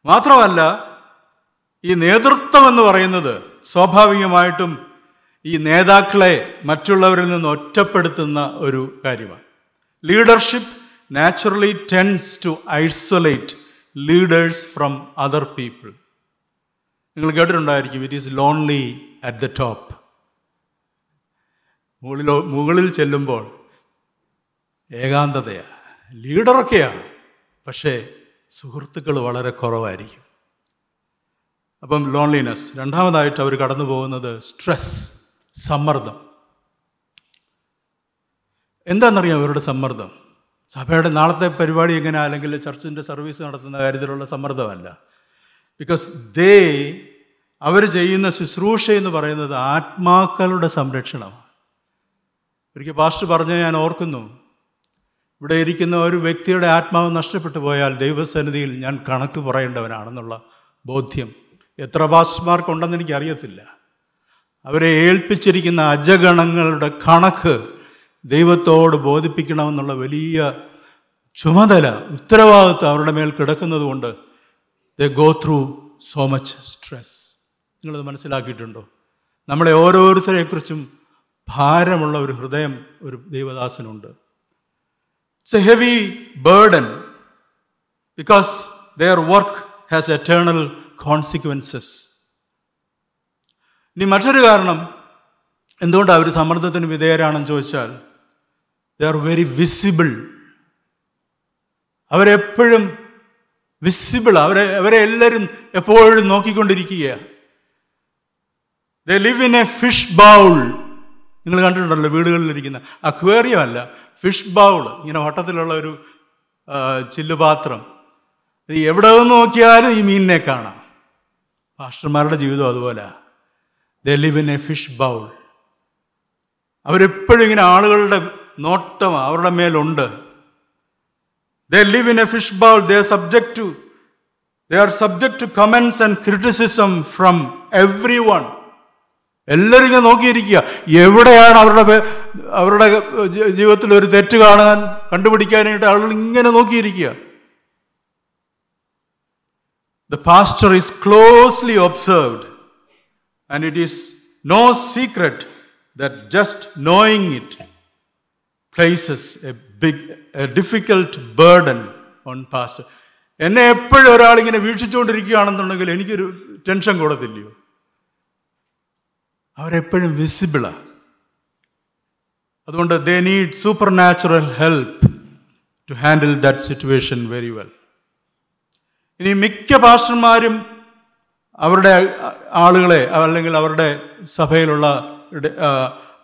മാത്രമല്ല ഈ നേതൃത്വം എന്ന് പറയുന്നത് സ്വാഭാവികമായിട്ടും ഈ നേതാക്കളെ മറ്റുള്ളവരിൽ നിന്ന് ഒറ്റപ്പെടുത്തുന്ന ഒരു കാര്യമാണ്. Leadership naturally tends to isolate leaders from other people നിങ്ങൾ കേട്ടിട്ടുണ്ടായിരിക്കും. It is lonely at the top മുകളിലോ മുകളിൽ ചെല്ലുമ്പോൾ ഏകാന്തതയാണ് ലീഡറൊക്കെയാണ് പക്ഷേ സുഹൃത്തുക്കൾ വളരെ കുറവായിരിക്കും. അപ്പം ലോൺലിനെസ് രണ്ടാമതായിട്ട് അവർ കടന്നു പോകുന്നത് സ്ട്രെസ് സമ്മർദ്ദം. എന്താണെന്നറിയാം അവരുടെ സമ്മർദ്ദം? സഭയുടെ നാളത്തെ പരിപാടി എങ്ങനെ അല്ലെങ്കിൽ ചർച്ചിന്റെ സർവീസ് നടത്തുന്ന കാര്യത്തിലുള്ള സമ്മർദ്ദമല്ല. ബിക്കോസ് ദേ അവർ ചെയ്യുന്ന ശുശ്രൂഷ എന്ന് പറയുന്നത് ആത്മാക്കളുടെ സംരക്ഷണമാണ്. ഒരിക്കൽ പാസ്റ്റർ പറഞ്ഞ ഞാൻ ഓർക്കുന്നു. ഇവിടെ ഇരിക്കുന്ന ഒരു വ്യക്തിയുടെ ആത്മാവ് നഷ്ടപ്പെട്ടു പോയാൽ ദൈവസന്നിധിയിൽ ഞാൻ കണക്ക് പറയേണ്ടവനാണെന്നുള്ള ബോധ്യം എത്ര പാസ്റ്റർമാർക്കുണ്ടെന്ന് എനിക്കറിയത്തില്ല. അവരെ ഏൽപ്പിച്ചിരിക്കുന്ന അജഗണങ്ങളുടെ കണക്ക് ദൈവത്തോട് ബോധിപ്പിക്കണമെന്നുള്ള വലിയ ചുമതല ഉത്തരവാദിത്വം അവരുടെ മേൽ കിടക്കുന്നത് കൊണ്ട് they go through so much stress നിങ്ങളത് മനസ്സിലാക്കിയിട്ടുണ്ടോ? നമ്മളെ ഓരോരുത്തരെക്കുറിച്ചും ഭാരമുള്ള ഒരു ഹൃദയം ഒരു ദൈവദാസനുണ്ട്. It's a heavy burden because their work has eternal consequences ഇനി മറ്റൊരു കാരണം എന്തുകൊണ്ടാണ് അവർ സമ്മർദ്ദത്തിന് വിധേയരാണെന്ന് ചോദിച്ചാൽ ദേ ആർ വെരി വിസിബിൾ അവരെപ്പോഴും വിസിബിൾ അവരെ അവരെ എല്ലാവരും എപ്പോഴും നോക്കിക്കൊണ്ടിരിക്കുകയാണ് they live in a fish bowl നിങ്ങൾ കണ്ടിട്ടുണ്ടല്ലോ വീടുകളിലിരിക്കുന്ന അക്വേറിയം അല്ല ഫിഷ് ബൗൾ ഇങ്ങനെ വട്ടത്തിലുള്ള ഒരു ചില്ലുപാത്രം. എവിടെ നിന്ന് നോക്കിയാലും ഈ മീനിനെ കാണാം. പാസ്റ്റർമാരുടെ ജീവിതം അതുപോലെ. They live in a fish bowl അവരെപ്പോഴും ഇങ്ങനെ ആളുകളുടെ നോട്ടം അവരുടെ മേലുണ്ട്. They live in a fish bowl they subject to they are subject to comments and criticism from every one എല്ലാവരും ഇങ്ങനെ നോക്കിയിരിക്കുക. എവിടെയാണ് അവരുടെ പേ- അവരുടെ ജി- ജീവിതത്തിൽ ഒരു തെറ്റ് കാണാൻ കണ്ടുപിടിക്കാനായിട്ട് ആളുകൾ ഇങ്ങനെ നോക്കിയിരിക്കുക. The pastor is closely observed and it is no secret that just knowing it places a big difficult burden on pastor എന്നെ എപ്പോഴും ഒരാളിങ്ങനെ വീക്ഷിച്ചുകൊണ്ടിരിക്കുകയാണെന്നുണ്ടെങ്കിൽ എനിക്കൊരു ടെൻഷൻ കൂടത്തില്ലയോ? അവരെപ്പോഴും വിസിബിളാണ് അതുകൊണ്ട് they need supernatural help to handle that situation very well ഇനി മിക്ക പാസ്റ്റർമാരും അവരുടെ ആളുകളെ അല്ലെങ്കിൽ അവരുടെ സഭയിലുള്ള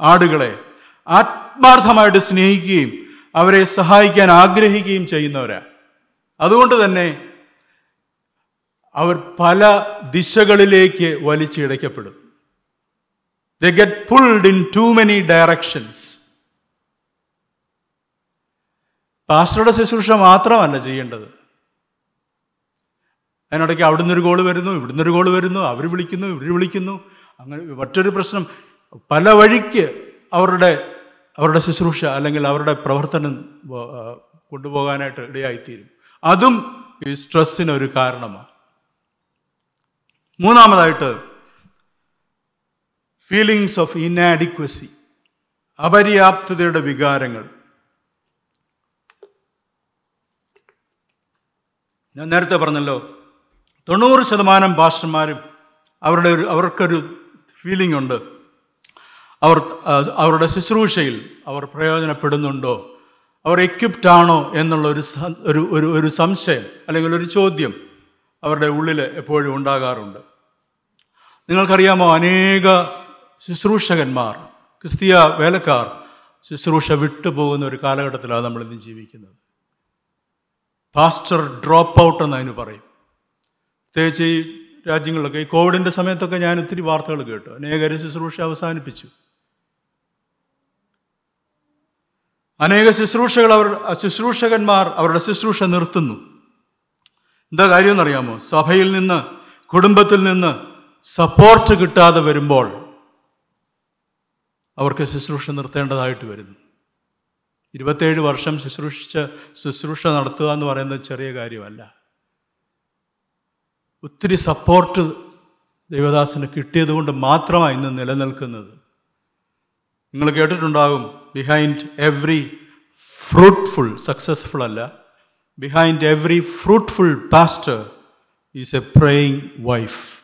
ആടുകളെ ആത്മാർത്ഥമായിട്ട് സ്നേഹിക്കുകയും അവരെ സഹായിക്കാൻ ആഗ്രഹിക്കുകയും ചെയ്യുന്നവരാണ് അതുകൊണ്ട് തന്നെ അവർ പല ദിശകളിലേക്ക് വലിച്ചിടയ്ക്കപ്പെടും they get pulled into many directions പാസ്റ്ററുടെ ശുശ്രൂഷ മാത്രമല്ല ചെയ്യേണ്ടത്. അതിനിടയ്ക്ക് അവിടുന്ന് ഒരു ഗോൾ വരുന്നു ഇവിടുന്ന് ഒരു ഗോൾ വരുന്നു അവർ വിളിക്കുന്നു ഇവർ വിളിക്കുന്നു. അങ്ങനെ മറ്റൊരു പ്രശ്നം പല വഴിക്ക് അവരുടെ അവരുടെ ശുശ്രൂഷ അല്ലെങ്കിൽ അവരുടെ പ്രവർത്തനം കൊണ്ടുപോകാനായിട്ട് ഇടയായിത്തീരും. അതും ഈ സ്ട്രെസ്സിന് ഒരു കാരണമാണ്. മൂന്നാമതായിട്ട് ഫീലിങ്സ് ഓഫ് ഇനാഡിക്വസി അപര്യാപ്തതയുടെ വികാരങ്ങൾ. ഞാൻ നേരത്തെ പറഞ്ഞല്ലോ തൊണ്ണൂറ് ശതമാനം ഭാഷന്മാരും അവരുടെ ഒരു അവർക്കൊരു ഫീലിംഗ് ഉണ്ട്. അവർ അവരുടെ ശുശ്രൂഷയിൽ അവർ പ്രയോജനപ്പെടുന്നുണ്ടോ? അവർ എക്യുപ്റ്റ് ആണോ എന്നുള്ള ഒരു ഒരു ഒരു സംശയം അല്ലെങ്കിൽ ഒരു ചോദ്യം അവരുടെ ഉള്ളിൽ എപ്പോഴും ഉണ്ടാകാറുണ്ട്. നിങ്ങൾക്കറിയാമോ അനേക ശുശ്രൂഷകന്മാർ ക്രിസ്തീയ വേലക്കാർ ശുശ്രൂഷ വിട്ടുപോകുന്ന ഒരു കാലഘട്ടത്തിലാണ് നമ്മൾ ഇന്ന് ജീവിക്കുന്നത്. പാസ്റ്റർ ഡ്രോപ്പ് ഔട്ട് എന്ന് അതിന് പറയും. പ്രത്യേകിച്ച് ഈ രാജ്യങ്ങളിലൊക്കെ ഈ കോവിഡിന്റെ സമയത്തൊക്കെ ഞാൻ ഒത്തിരി വാർത്തകൾ കേട്ടു. അനേകർ ശുശ്രൂഷ അവസാനിപ്പിച്ചു. അനേക ശുശ്രൂഷകൾ അവർ ശുശ്രൂഷകന്മാർ അവരുടെ ശുശ്രൂഷ നിർത്തുന്നു. എന്താ കാര്യം കാര്യമെന്നറിയാമോ സഭയിൽ നിന്ന് കുടുംബത്തിൽ നിന്ന് സപ്പോർട്ട് കിട്ടാതെ വരുമ്പോൾ അവർക്ക് ശുശ്രൂഷ നിർത്തേണ്ടതായിട്ട് വരുന്നു. ഇരുപത്തേഴ് വർഷം ശുശ്രൂഷിച്ച ശുശ്രൂഷ നടത്തുക എന്ന് പറയുന്നത് ചെറിയ കാര്യമല്ല. ഒത്തിരി സപ്പോർട്ട് ദൈവദാസന് കിട്ടിയതുകൊണ്ട് മാത്രമാണ് ഇന്ന് നിലനിൽക്കുന്നത്. നിങ്ങൾ കേട്ടിട്ടുണ്ടാകും ബിഹൈൻഡ് എവ്രി ഫ്രൂട്ട്ഫുൾ സക്സസ്ഫുൾ അല്ല behind every fruitful pastor is a praying wife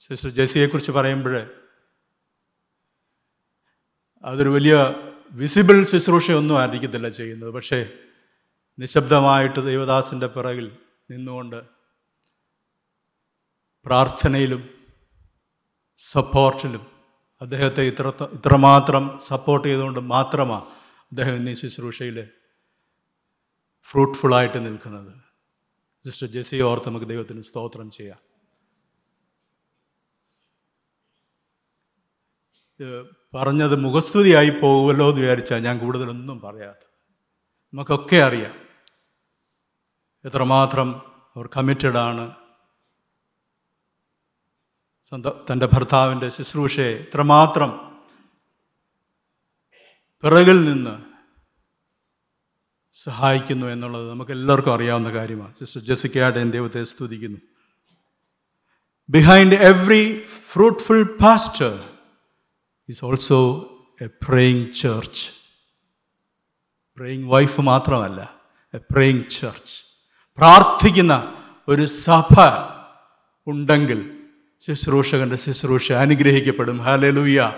sister ജെസിയെക്കുറിച്ച് പറയുമ്പോൾ അതൊരു വലിയ വിസിബിൾ ശുശ്രൂഷയൊന്നും ആയിരിക്കത്തില്ല ചെയ്യുന്നത്. പക്ഷേ നിശബ്ദമായിട്ട് ദൈവദാസിന്റെ പിറകിൽ നിന്നുകൊണ്ട് പ്രാർത്ഥനയിലും സപ്പോർട്ടിലും അദ്ദേഹത്തെ ഇത്ര ഇത്രമാത്രം സപ്പോർട്ട് ചെയ്തുകൊണ്ട് മാത്രമാണ് അദ്ദേഹം ഇന്ന് ശുശ്രൂഷയിൽ ഫ്രൂട്ട്ഫുള്ളായിട്ട് നിൽക്കുന്നത്. സിസ്റ്റർ ജെസി ഓർത്ത് നമുക്ക് ദൈവത്തിന് സ്തോത്രം ചെയ്യാം. പറഞ്ഞത് മുഖസ്തുതിയായി പോകുമല്ലോ എന്ന് വിചാരിച്ചാൽ ഞാൻ കൂടുതലൊന്നും പറയാത്തത്. നമുക്കൊക്കെ അറിയാം. എത്രമാത്രം അവർ കമ്മിറ്റഡാണ് സ്വന്തം തന്റെ ഭർത്താവിന്റെ ശുശ്രൂഷയെ ഇത്രമാത്രം പിറകിൽ നിന്ന് സഹായിക്കുന്നു എന്നുള്ളത് നമുക്ക് എല്ലാവർക്കും അറിയാവുന്ന കാര്യമാണ്. സിസ്റ്റർ ജെസിക്കയായിട്ട് എന്റെ ദൈവത്തെ സ്തുതിക്കുന്നു. Behind every fruitful pastor is also a praying church praying wife മാത്രമല്ല എ പ്രേയിങ് ചർച്ച് പ്രാർത്ഥിക്കുന്ന ഒരു സഭ ഉണ്ടെങ്കിൽ ശുശ്രൂഷകന്റെ ശുശ്രൂഷ അനുഗ്രഹിക്കപ്പെടും. ഹാലലൂയ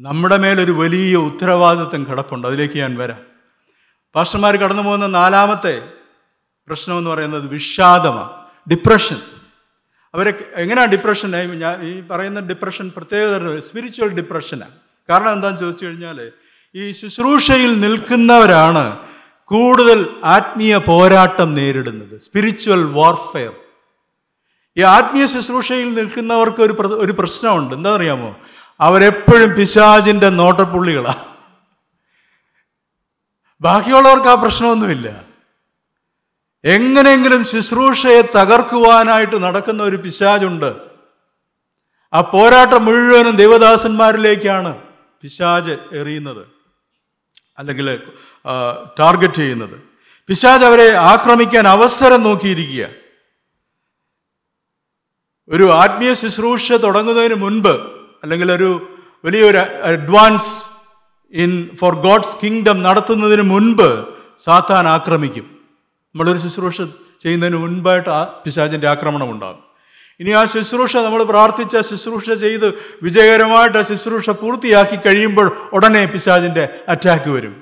നമ്മുടെ മേലൊരു വലിയ ഉത്തരവാദിത്വം കിടപ്പുണ്ട്. അതിലേക്ക് ഞാൻ വരാം. പാസ്റ്റർമാർ കടന്നു പോകുന്ന നാലാമത്തെ പ്രശ്നം എന്ന് പറയുന്നത് വിഷാദമാണ്. ഡിപ്രഷൻ അവരെ എങ്ങനെയാണ് ഡിപ്രഷൻ ഞാൻ ഈ പറയുന്ന ഡിപ്രഷൻ പ്രത്യേക സ്പിരിച്വൽ ഡിപ്രഷനാണ് കാരണം എന്താണെന്ന് ചോദിച്ചു കഴിഞ്ഞാൽ ഈ ശുശ്രൂഷയിൽ നിൽക്കുന്നവരാണ് കൂടുതൽ ആത്മീയ പോരാട്ടം നേരിടുന്നത്. സ്പിരിച്വൽ വാർഫെയർ ഈ ആത്മീയ ശുശ്രൂഷയിൽ നിൽക്കുന്നവർക്ക് ഒരു ഒരു പ്രശ്നമുണ്ട്. എന്താ അറിയാമോ? അവരെപ്പോഴും പിശാജിന്റെ നോട്ടപ്പുള്ളികളാണ് ബാക്കിയുള്ളവർക്ക് ആ പ്രശ്നമൊന്നുമില്ല. എങ്ങനെയെങ്കിലും ശുശ്രൂഷയെ തകർക്കുവാനായിട്ട് നടക്കുന്ന ഒരു പിശാജുണ്ട് ആ പോരാട്ടം മുഴുവനും ദേവദാസന്മാരിലേക്കാണ് പിശാജ് എറിയുന്നത്. അല്ലെങ്കിൽ ടാർഗറ്റ് ചെയ്യുന്നത്. പിശാജ് അവരെ ആക്രമിക്കാൻ അവസരം നോക്കിയിരിക്കുക. ഒരു ആത്മീയ ശുശ്രൂഷ തുടങ്ങുന്നതിന് മുൻപ് അല്ലെങ്കിൽ ഒരു വലിയൊരു advance in for God's kingdom നടത്തുന്നതിന് മുൻപ് സാത്താൻ ആക്രമിക്കും. നമ്മളൊരു ശുശ്രൂഷ ചെയ്യുന്നതിന് മുൻപായിട്ട് ആ പിശാചിന്റെ ആക്രമണം ഉണ്ടാകും. ഇനി ആ ശുശ്രൂഷ നമ്മൾ പ്രാർത്ഥിച്ച ശുശ്രൂഷ ചെയ്ത് വിജയകരമായിട്ട് ആ ശുശ്രൂഷ പൂർത്തിയാക്കി കഴിയുമ്പോൾ ഉടനെ പിശാചിന്റെ അറ്റാക്ക് വരും.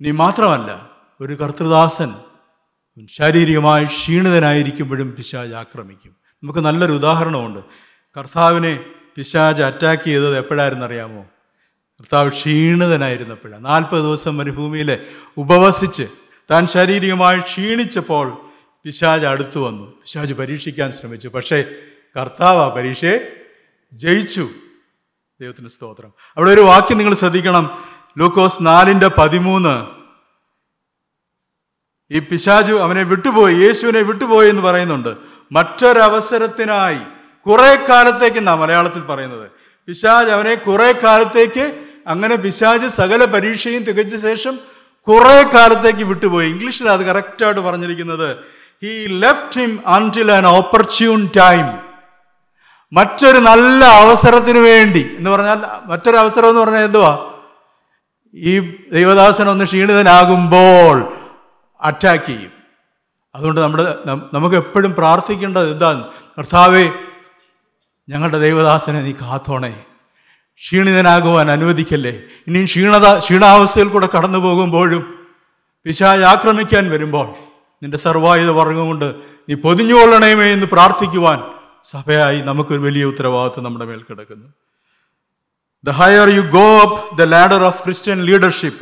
ഇനി മാത്രമല്ല ഒരു കർത്തൃദാസൻ ശാരീരികമായി ക്ഷീണിതനായിരിക്കുമ്പോഴും പിശാജ് ആക്രമിക്കും. നമുക്ക് നല്ലൊരു ഉദാഹരണമുണ്ട്. കർത്താവിനെ പിശാജ് അറ്റാക്ക് ചെയ്തത് എപ്പോഴായിരുന്നു അറിയാമോ കർത്താവ് ക്ഷീണിതനായിരുന്നപ്പോഴാണ്. നാൽപ്പത് ദിവസം മരുഭൂമിയിൽ ഉപവസിച്ച് താൻ ശാരീരികമായി ക്ഷീണിച്ചപ്പോൾ പിശാജ് അടുത്തു വന്നു. പിശാജ് പരീക്ഷിക്കാൻ ശ്രമിച്ചു. പക്ഷേ കർത്താവ് ആ പരീക്ഷയെ ജയിച്ചു. ദൈവത്തിന് സ്തോത്രം. അവിടെ ഒരു വാക്യം നിങ്ങൾ ശ്രദ്ധിക്കണം. ലൂക്കോസ് നാലിന്റെ പതിമൂന്ന് ഈ പിശാചു അവനെ വിട്ടുപോയി യേശുവിനെ വിട്ടുപോയി എന്ന് പറയുന്നുണ്ട്. മറ്റൊരവസരത്തിനായി കുറെ കാലത്തേക്ക് എന്നാ മലയാളത്തിൽ പറയുന്നത്. പിശാജ് അവനെ കുറെ കാലത്തേക്ക് അങ്ങനെ പിശാജ് സകല പരീക്ഷയും തികച്ച ശേഷം കുറെ കാലത്തേക്ക് വിട്ടുപോയി. ഇംഗ്ലീഷിൽ അത് കറക്റ്റായിട്ട് പറഞ്ഞിരിക്കുന്നത് he left him until an opportune time മറ്റൊരു നല്ല അവസരത്തിന് വേണ്ടി എന്ന് പറഞ്ഞാൽ മറ്റൊരു അവസരം എന്ന് പറഞ്ഞാൽ എന്തുവാ? ഈ ദൈവദാസൻ ഒന്ന് ക്ഷീണിതനാകുമ്പോൾ അറ്റാക്ക് ചെയ്യും. അതുകൊണ്ട് നമ്മുടെ നമുക്ക് എപ്പോഴും പ്രാർത്ഥിക്കേണ്ടത് എന്താണ്? കർത്താവേ ഞങ്ങളുടെ ദൈവദാസനെ നീ കാത്തോണേ. ക്ഷീണിതനാകുവാൻ അനുവദിക്കല്ലേ. ഇനിയും ക്ഷീണത ക്ഷീണാവസ്ഥയിൽ കൂടെ കടന്നു പോകുമ്പോഴും പിശാച് ആക്രമിക്കാൻ വരുമ്പോൾ നിന്റെ സർവായുധ വർഗം കൊണ്ട് നീ പൊതിഞ്ഞുകൊള്ളണമേ എന്ന് പ്രാർത്ഥിക്കുവാൻ സഭയായി നമുക്കൊരു വലിയ ഉത്തരവാദിത്വം നമ്മുടെ മേൽ കിടക്കുന്നു. The higher you go up the ladder of Christian leadership,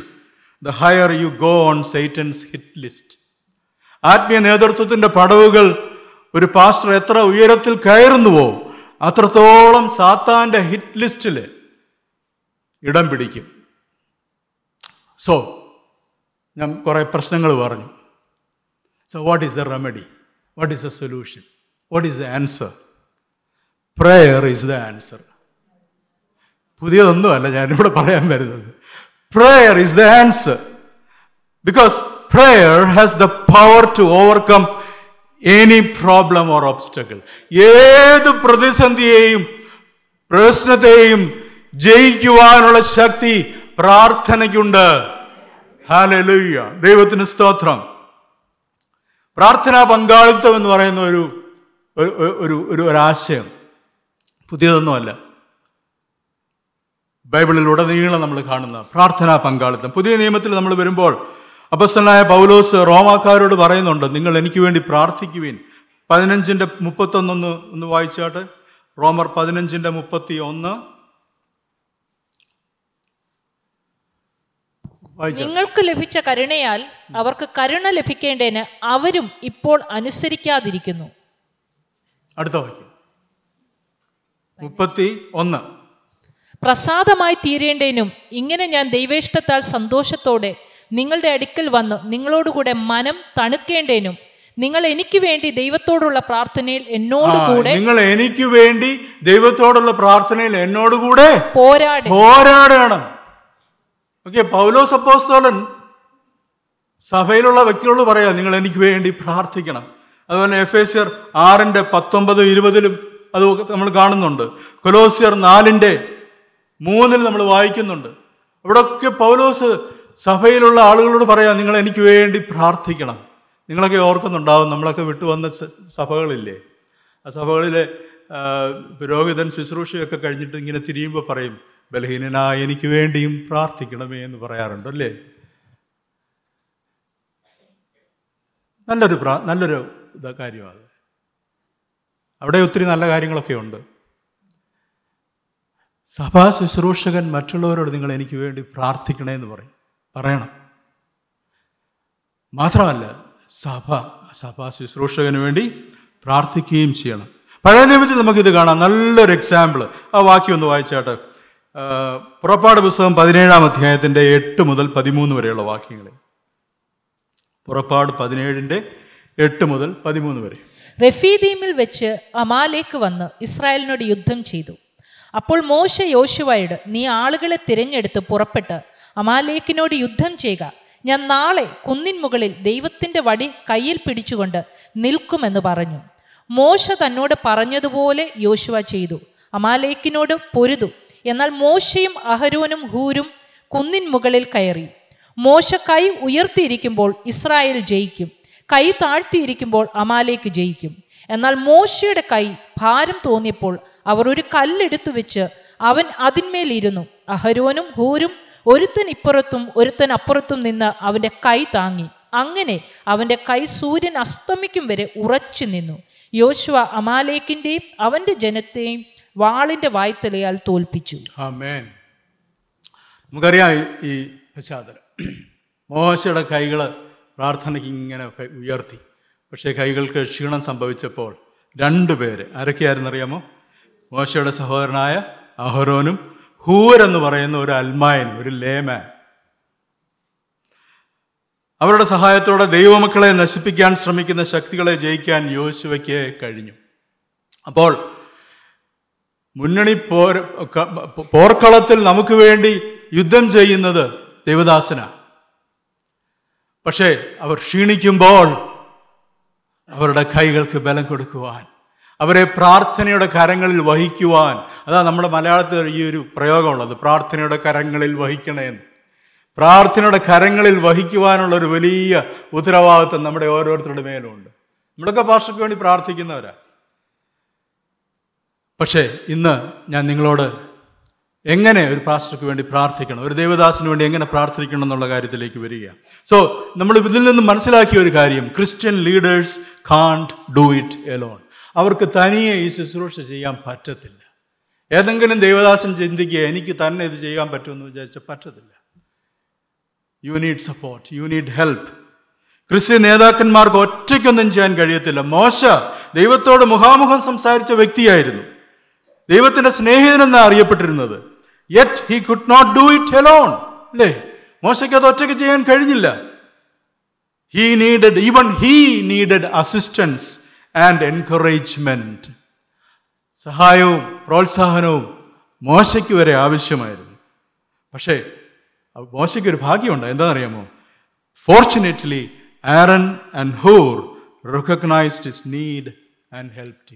the higher you go on Satan's hit list ആത്മീയ നേതൃത്വത്തിന്റെ പടവുകൾ ഒരു പാസ്റ്റർ എത്ര ഉയരത്തിൽ കയറുന്നുവോ അത്രത്തോളം സാത്താന്റെ ഹിറ്റ് ലിസ്റ്റിൽ ഇടം പിടിക്കും. സോ ഞാൻ കുറേ പ്രശ്നങ്ങൾ പറഞ്ഞു. So what is the remedy what is the solution what is the answer prayer is the answer പുതിയതൊന്നുമല്ല ഞാനിവിടെ പറയാൻ വരുന്നത്. Prayer is the answer because prayer has the power to overcome any problem or obstacle ഏത് പ്രതിസന്ധിയെയും പ്രശ്നത്തെയും ജയിക്കുവാനുള്ള ശക്തി പ്രാർത്ഥനയ്ക്കുണ്ട്. ഹാലലുയ്യ ദൈവത്തിന് സ്തോത്രം. പ്രാർത്ഥനാ പങ്കാളിത്തം എന്ന് പറയുന്ന ഒരു ഒരു ഒരു ഒരാശയം പുതിയതൊന്നുമല്ല. ബൈബിളിൽ ഉടനീളം നമ്മൾ കാണുന്ന പ്രാർത്ഥനാ പങ്കാളിത്തം. പുതിയ നിയമത്തിൽ നമ്മൾ വരുമ്പോൾ അപസ്തനായ പൗലോസ് റോമാക്കാരോട് പറയുന്നുണ്ട് നിങ്ങൾ എനിക്ക് വേണ്ടി പ്രാർത്ഥിക്കുവിൻ. പതിനഞ്ചിന്റെ മുപ്പത്തൊന്നൊന്ന് ഒന്ന് വായിച്ചാട്ടെ. റോമർ പതിനഞ്ചിന്റെ മുപ്പത്തി ഒന്ന് നിങ്ങൾക്ക് ലഭിച്ച കരുണയാൽ അവർക്ക് കരുണ ലഭിക്കേണ്ടതിന് അവരും ഇപ്പോൾ അനുസരിക്കാതിരിക്കുന്നു. അടുത്ത വാക്യം. മുപ്പത്തി ഒന്ന് പ്രസാദമായി തീരേണ്ടതിനും ഇങ്ങനെ ഞാൻ ദൈവേഷ്ടത്താൽ സന്തോഷത്തോടെ നിങ്ങളുടെ അടുക്കൽ വന്ന് നിങ്ങളോടുകൂടെ മനം തണുക്കേണ്ടതിനും നിങ്ങൾ എനിക്ക് വേണ്ടി ദൈവത്തോടുള്ള പ്രാർത്ഥനയിൽ എന്നോടുകൂടെ നിങ്ങൾ എനിക്ക് വേണ്ടി ദൈവത്തോടുള്ള പ്രാർത്ഥനയിൽ എന്നോടുകൂടെ പോരാടി. പോരാടണം. ഓക്കെ പൗലോസ് അപ്പോസ്തോലൻ സഭയിലുള്ള വ്യക്തികളോട് പറയാം നിങ്ങൾ എനിക്ക് വേണ്ടി പ്രാർത്ഥിക്കണം. അതുപോലെ എഫ് എസ് ആറിന്റെ ആറിന്റെ പത്തൊമ്പത് ഇരുപതിലും അത് നമ്മൾ കാണുന്നുണ്ട്. കൊലോസിയർ നാലിന്റെ മൂന്നിൽ നമ്മൾ വായിക്കുന്നുണ്ട്. അവിടെയൊക്കെ പൗലോസ് സഭയിലുള്ള ആളുകളോട് പറയാം നിങ്ങൾ എനിക്ക് വേണ്ടി പ്രാർത്ഥിക്കണം. നിങ്ങളൊക്കെ ഓർക്കുന്നുണ്ടാവും നമ്മളൊക്കെ വിട്ടുവന്ന സഭകളില്ലേ? ആ സഭകളിലെ പുരോഹിതൻ ശുശ്രൂഷയൊക്കെ കഴിഞ്ഞിട്ട് ഇങ്ങനെ തിരിയുമ്പോൾ പറയും ബലഹീനനായ എനിക്ക് വേണ്ടിയും പ്രാർത്ഥിക്കണമേ എന്ന് പറയാറുണ്ട് അല്ലേ? നല്ലൊരു പ്രാ നല്ലൊരു കാര്യമാണ്. അവിടെ ഒത്തിരി നല്ല കാര്യങ്ങളൊക്കെ ഉണ്ട്. സഭാ ശുശ്രൂഷകൻ മറ്റുള്ളവരോട് നിങ്ങൾ എനിക്ക് വേണ്ടി പ്രാർത്ഥിക്കണേ എന്ന് പറയും. പറയണം. മാത്രമല്ല സഭ സഭാ ശുശ്രൂഷകന് വേണ്ടി പ്രാർത്ഥിക്കുകയും ചെയ്യണം. പഴയ നിയമത്തിൽ നമുക്കിത് കാണാം. നല്ലൊരു എക്സാമ്പിൾ ആ വാക്യം ഒന്ന് വായിച്ചാട്ടെ. പുറപ്പാട് പുസ്തകം പതിനേഴാം അധ്യായത്തിന്റെ എട്ട് മുതൽ പതിമൂന്ന് വരെയുള്ള വാക്യങ്ങൾ പുറപ്പാട് പതിനേഴിന്റെ എട്ട് മുതൽ പതിമൂന്ന് വരെ. റഫീദീമിൽ വെച്ച് അമാലേക്ക് വന്ന് ഇസ്രായേലിനോട് യുദ്ധം ചെയ്തു. അപ്പോൾ മോശ യോശുവായിട് നീ ആളുകളെ തിരഞ്ഞെടുത്ത് പുറപ്പെട്ട് അമാലേക്കിനോട് യുദ്ധം ചെയ്യുക ഞാൻ നാളെ കുന്നിൻ മുകളിൽ ദൈവത്തിന്റെ വടി കയ്യിൽ പിടിച്ചുകൊണ്ട് നിൽക്കുമെന്ന് പറഞ്ഞു. മോശ തന്നോട് പറഞ്ഞതുപോലെ യോശുവ ചെയ്തു. അമാലേക്കിനോട് പൊരുതു. എന്നാൽ മോശയും അഹരോനും ഹൂരും കുന്നിൻ മുകളിൽ കയറി. മോശ കൈ ഉയർത്തിയിരിക്കുമ്പോൾ ഇസ്രായേൽ ജയിക്കും. കൈ താഴ്ത്തിയിരിക്കുമ്പോൾ അമാലേക്ക് ജയിക്കും. എന്നാൽ മോശയുടെ കൈ ഭാരം തോന്നിയപ്പോൾ അവർ ഒരു കല്ലെടുത്തു വെച്ച് അവൻ അതിന്മേലിരുന്നു. അഹരോനും ഹൂരും ഒരുത്തൻ ഇപ്പുറത്തും ഒരുത്തൻ അപ്പുറത്തും നിന്ന് അവന്റെ കൈ താങ്ങി. അങ്ങനെ അവന്റെ കൈ സൂര്യൻ അസ്തമിക്കും വരെ ഉറച്ചു നിന്നു. യോശുവ അമാലേക്കിന്റെയും അവന്റെ ജനത്തെയും വാളിന്റെ വായ്ത്തലയാൽ തോൽപ്പിച്ചു. നമുക്കറിയാം ഈ പശ്ചാത്തലം. മോശയുടെ കൈകൾ പ്രാർത്ഥനയ്ക്ക് ഇങ്ങനെ ഉയർത്തി. പക്ഷേ കൈകൾക്ക് ക്ഷീണം സംഭവിച്ചപ്പോൾ രണ്ടുപേര് ആരൊക്കെയായിരുന്നറിയാമോ? മോശയുടെ സഹോദരനായ അഹരോനും ഹൂർ എന്ന് പറയുന്ന ഒരു അൽമായൻ ഒരു ലേമാൻ. അവരുടെ സഹായത്തോടെ ദൈവമക്കളെ നശിപ്പിക്കാൻ ശ്രമിക്കുന്ന ശക്തികളെ ജയിക്കാൻ യോശുവയ്ക്ക് കഴിഞ്ഞു. അപ്പോൾ മുന്നണി പോർ പോർക്കളത്തിൽ നമുക്ക് വേണ്ടി യുദ്ധം ചെയ്യുന്നത് ദേവദാസന. പക്ഷേ അവർ ക്ഷീണിക്കുമ്പോൾ അവരുടെ കൈകൾക്ക് ബലം കൊടുക്കുവാൻ. അവരെ പ്രാർത്ഥനയുടെ കരങ്ങളിൽ വഹിക്കുവാൻ. അതാ നമ്മുടെ മലയാളത്തിൽ ഈ ഒരു പ്രയോഗമുള്ളത്. പ്രാർത്ഥനയുടെ കരങ്ങളിൽ വഹിക്കണേന്ന്. പ്രാർത്ഥനയുടെ കരങ്ങളിൽ വഹിക്കുവാനുള്ള ഒരു വലിയ ഉത്തരവാദിത്വം നമ്മുടെ ഓരോരുത്തരുടെ മേലുണ്ട് നമ്മളൊക്കെ പാസ്റ്റർക്ക് വേണ്ടി പ്രാർത്ഥിക്കുന്നവരാ. പക്ഷേ ഇന്ന് ഞാൻ നിങ്ങളോട് എങ്ങനെ ഒരു പാസ്റ്റർക്ക് വേണ്ടി പ്രാർത്ഥിക്കണം? ഒരു ദേവദാസിന് വേണ്ടി എങ്ങനെ പ്രാർത്ഥിക്കണം എന്നുള്ള കാര്യത്തിലേക്ക് വരിക സോ നമ്മൾ ഇതിൽ നിന്ന് മനസ്സിലാക്കിയ ഒരു കാര്യം Christian leaders can't do it alone അവർക്ക് തനിയെ ഈ ശുശ്രൂഷ ചെയ്യാൻ പറ്റത്തില്ല. ഏതെങ്കിലും ദേവദാസൻ ചിന്തിക്കുക എനിക്ക് തന്നെ ഇത് ചെയ്യാൻ പറ്റുമെന്ന് വിചാരിച്ചാൽ പറ്റത്തില്ല. You need support you need help Christian നേതാക്കന്മാർക്ക് ഒറ്റയ്ക്കൊന്നും ചെയ്യാൻ കഴിയത്തില്ല. മോശ ദൈവത്തോട് മുഖാമുഖം സംസാരിച്ച വ്യക്തിയായിരുന്നു. ദൈവത്തിന്റെ സ്നേഹിതനെന്നാണ് അറിയപ്പെട്ടിരുന്നത്. Yet he could not do it alone അല്ലേ മോശയ്ക്ക് അത് ഒറ്റയ്ക്ക് ചെയ്യാൻ കഴിഞ്ഞില്ല. He needed even he needed assistance and encouragement സഹായവും പ്രോത്സാഹനവും മോശയ്ക്ക് വരെ ആവശ്യമായിരുന്നു. പക്ഷേ മോശയ്ക്ക് ഒരു ഭാഗ്യമുണ്ട്. എന്താ അറിയാമോ fortunately Aaron and Hur recognised his need and help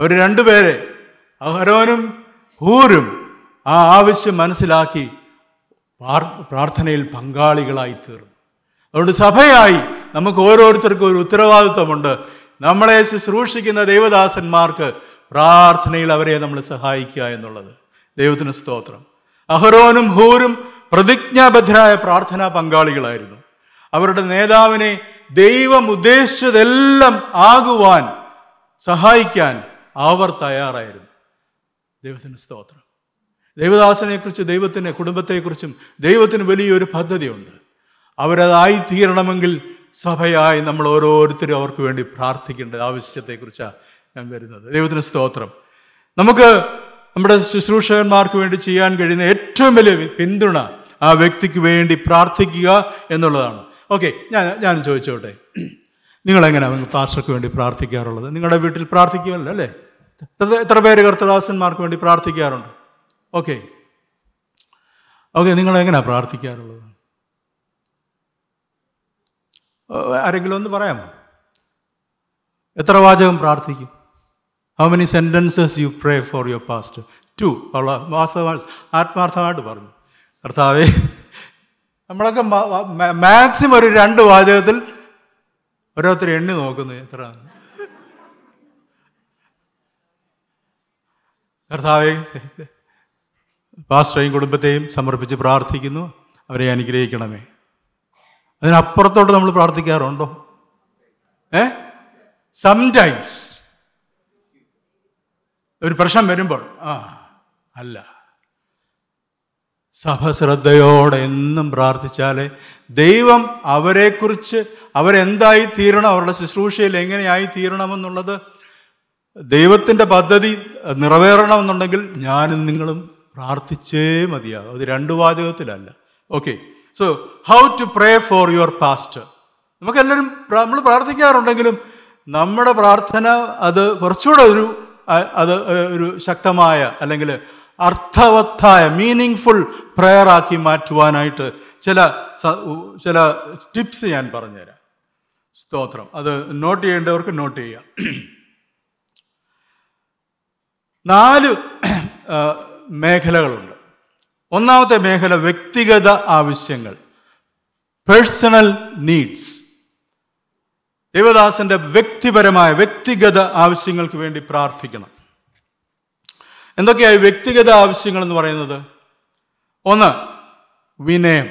അവർ രണ്ടുപേരെ അഹരോനും ഹൂരും ആ ആവശ്യം മനസ്സിലാക്കി പ്രാർ- പ്രാർത്ഥനയിൽ പങ്കാളികളായി തീർന്നു. അതുകൊണ്ട് സഭയായി നമുക്ക് ഓരോരുത്തർക്കും ഒരു ഉത്തരവാദിത്വമുണ്ട്. നമ്മളെ ശുശ്രൂഷിക്കുന്ന ദൈവദാസന്മാർക്ക് പ്രാർത്ഥനയിൽ അവരെ നമ്മൾ സഹായിക്കുക എന്നുള്ളത്. ദൈവത്തിന് സ്തോത്രം. അഹരോനും ഹൂരും പ്രതിജ്ഞാബദ്ധരായ പ്രാർത്ഥനാ പങ്കാളികളായിരുന്നു. അവരുടെ നേതാവിനെ ദൈവം ഉദ്ദേശിച്ചതെല്ലാം ആകുവാൻ സഹായിക്കാൻ അവർ തയ്യാറായിരുന്നു. ദൈവത്തിന് സ്തോത്രം. ദൈവദാസനെക്കുറിച്ച് ദൈവത്തിന്റെ കുടുംബത്തെക്കുറിച്ചും ദൈവത്തിന് വലിയൊരു പദ്ധതിയുണ്ട്. അവരതായി തീരണമെങ്കിൽ സഭയായി നമ്മൾ ഓരോരുത്തരും അവർക്ക് വേണ്ടി പ്രാർത്ഥിക്കേണ്ട ആവശ്യത്തെക്കുറിച്ചാണ് ഞാൻ വരുന്നത്. ദൈവത്തിന് സ്തോത്രം. നമുക്ക് നമ്മുടെ ശുശ്രൂഷകന്മാർക്ക് വേണ്ടി ചെയ്യാൻ കഴിയുന്ന ഏറ്റവും വലിയ പിന്തുണ ആ വ്യക്തിക്ക് വേണ്ടി പ്രാർത്ഥിക്കുക എന്നുള്ളതാണ്. ഓക്കെ ഞാൻ ഞാൻ ചോദിച്ചോട്ടെ. നിങ്ങളെങ്ങനെയാണ് പാസ്റ്റർക്ക് വേണ്ടി പ്രാർത്ഥിക്കാറുള്ളത്? നിങ്ങളുടെ വീട്ടിൽ പ്രാർത്ഥിക്കുമല്ലോ അല്ലേ? എത്ര പേര് കർത്തദാസന്മാർക്ക് വേണ്ടി പ്രാർത്ഥിക്കാറുണ്ട്? ഓക്കെ ഓക്കെ നിങ്ങൾ എങ്ങനെയാണ് പ്രാർത്ഥിക്കാറുള്ളത്? ആരെങ്കിലും ഒന്ന് പറയാമോ? എത്ര വാചകം പ്രാർത്ഥിക്കും? How many sentences you pray for your pastor two വാസ്തവ ആത്മാർത്ഥമായിട്ട് പറഞ്ഞു. കർത്താവേ നമ്മളൊക്കെ മാക്സിമം ഒരു രണ്ട് വാചകത്തിൽ ഓരോരുത്തർ എണ്ണി നോക്കുന്നു എത്ര. കർത്താവെ പാസ്റ്ററേയും കുടുംബത്തെയും സമർപ്പിച്ച് പ്രാർത്ഥിക്കുന്നു. അവരെ അനുഗ്രഹിക്കണമേ. അതിനപ്പുറത്തോട്ട് നമ്മൾ പ്രാർത്ഥിക്കാറുണ്ടോ? ഏ? സംടൈംസ് ഒരു പ്രശ്നം വരുമ്പോൾ ആ അല്ല. സഭ ശ്രദ്ധയോടെ എന്നും പ്രാർത്ഥിച്ചാലേ ദൈവം അവരെക്കുറിച്ച് അവരെന്തായി തീരണം അവരുടെ ശുശ്രൂഷയിൽ എങ്ങനെയായി തീരണമെന്നുള്ളത് ദൈവത്തിന്റെ പദ്ധതി നിറവേറണമെന്നുണ്ടെങ്കിൽ ഞാനും നിങ്ങളും പ്രാർത്ഥിച്ചേ മതിയാകും. അത് രണ്ട് വാചകത്തിലല്ല. Okay so how to pray for your pastor നമുക്കെല്ലാവരും നമ്മൾ പ്രാർത്ഥിക്കാറുണ്ടെങ്കിലും നമ്മുടെ പ്രാർത്ഥന അത് കുറച്ചുകൂടെ ഒരു അത് ഒരു ശക്തമായ അല്ലെങ്കിൽ അർത്ഥവത്തായ മീനിങ് ഫുൾ പ്രെയർ ആക്കി മാറ്റുവാനായിട്ട് ചില ചില ടിപ്സ് ഞാൻ പറഞ്ഞുതരാം. സ്തോത്രം. അത് നോട്ട് ചെയ്യേണ്ടവർക്ക് നോട്ട് ചെയ്യാം. നാല് മേഖലകളുണ്ട്. ഒന്നാമത്തെ മേഖല വ്യക്തിഗത ആവശ്യങ്ങൾ. പേഴ്സണൽ നീഡ്സ് ദേവദാസന്റെ വ്യക്തിപരമായ വ്യക്തിഗത ആവശ്യങ്ങൾക്ക് വേണ്ടി പ്രാർത്ഥിക്കണം. എന്തൊക്കെയായി വ്യക്തിഗത ആവശ്യങ്ങൾ എന്ന് പറയുന്നത്? ഒന്ന് വിനയം.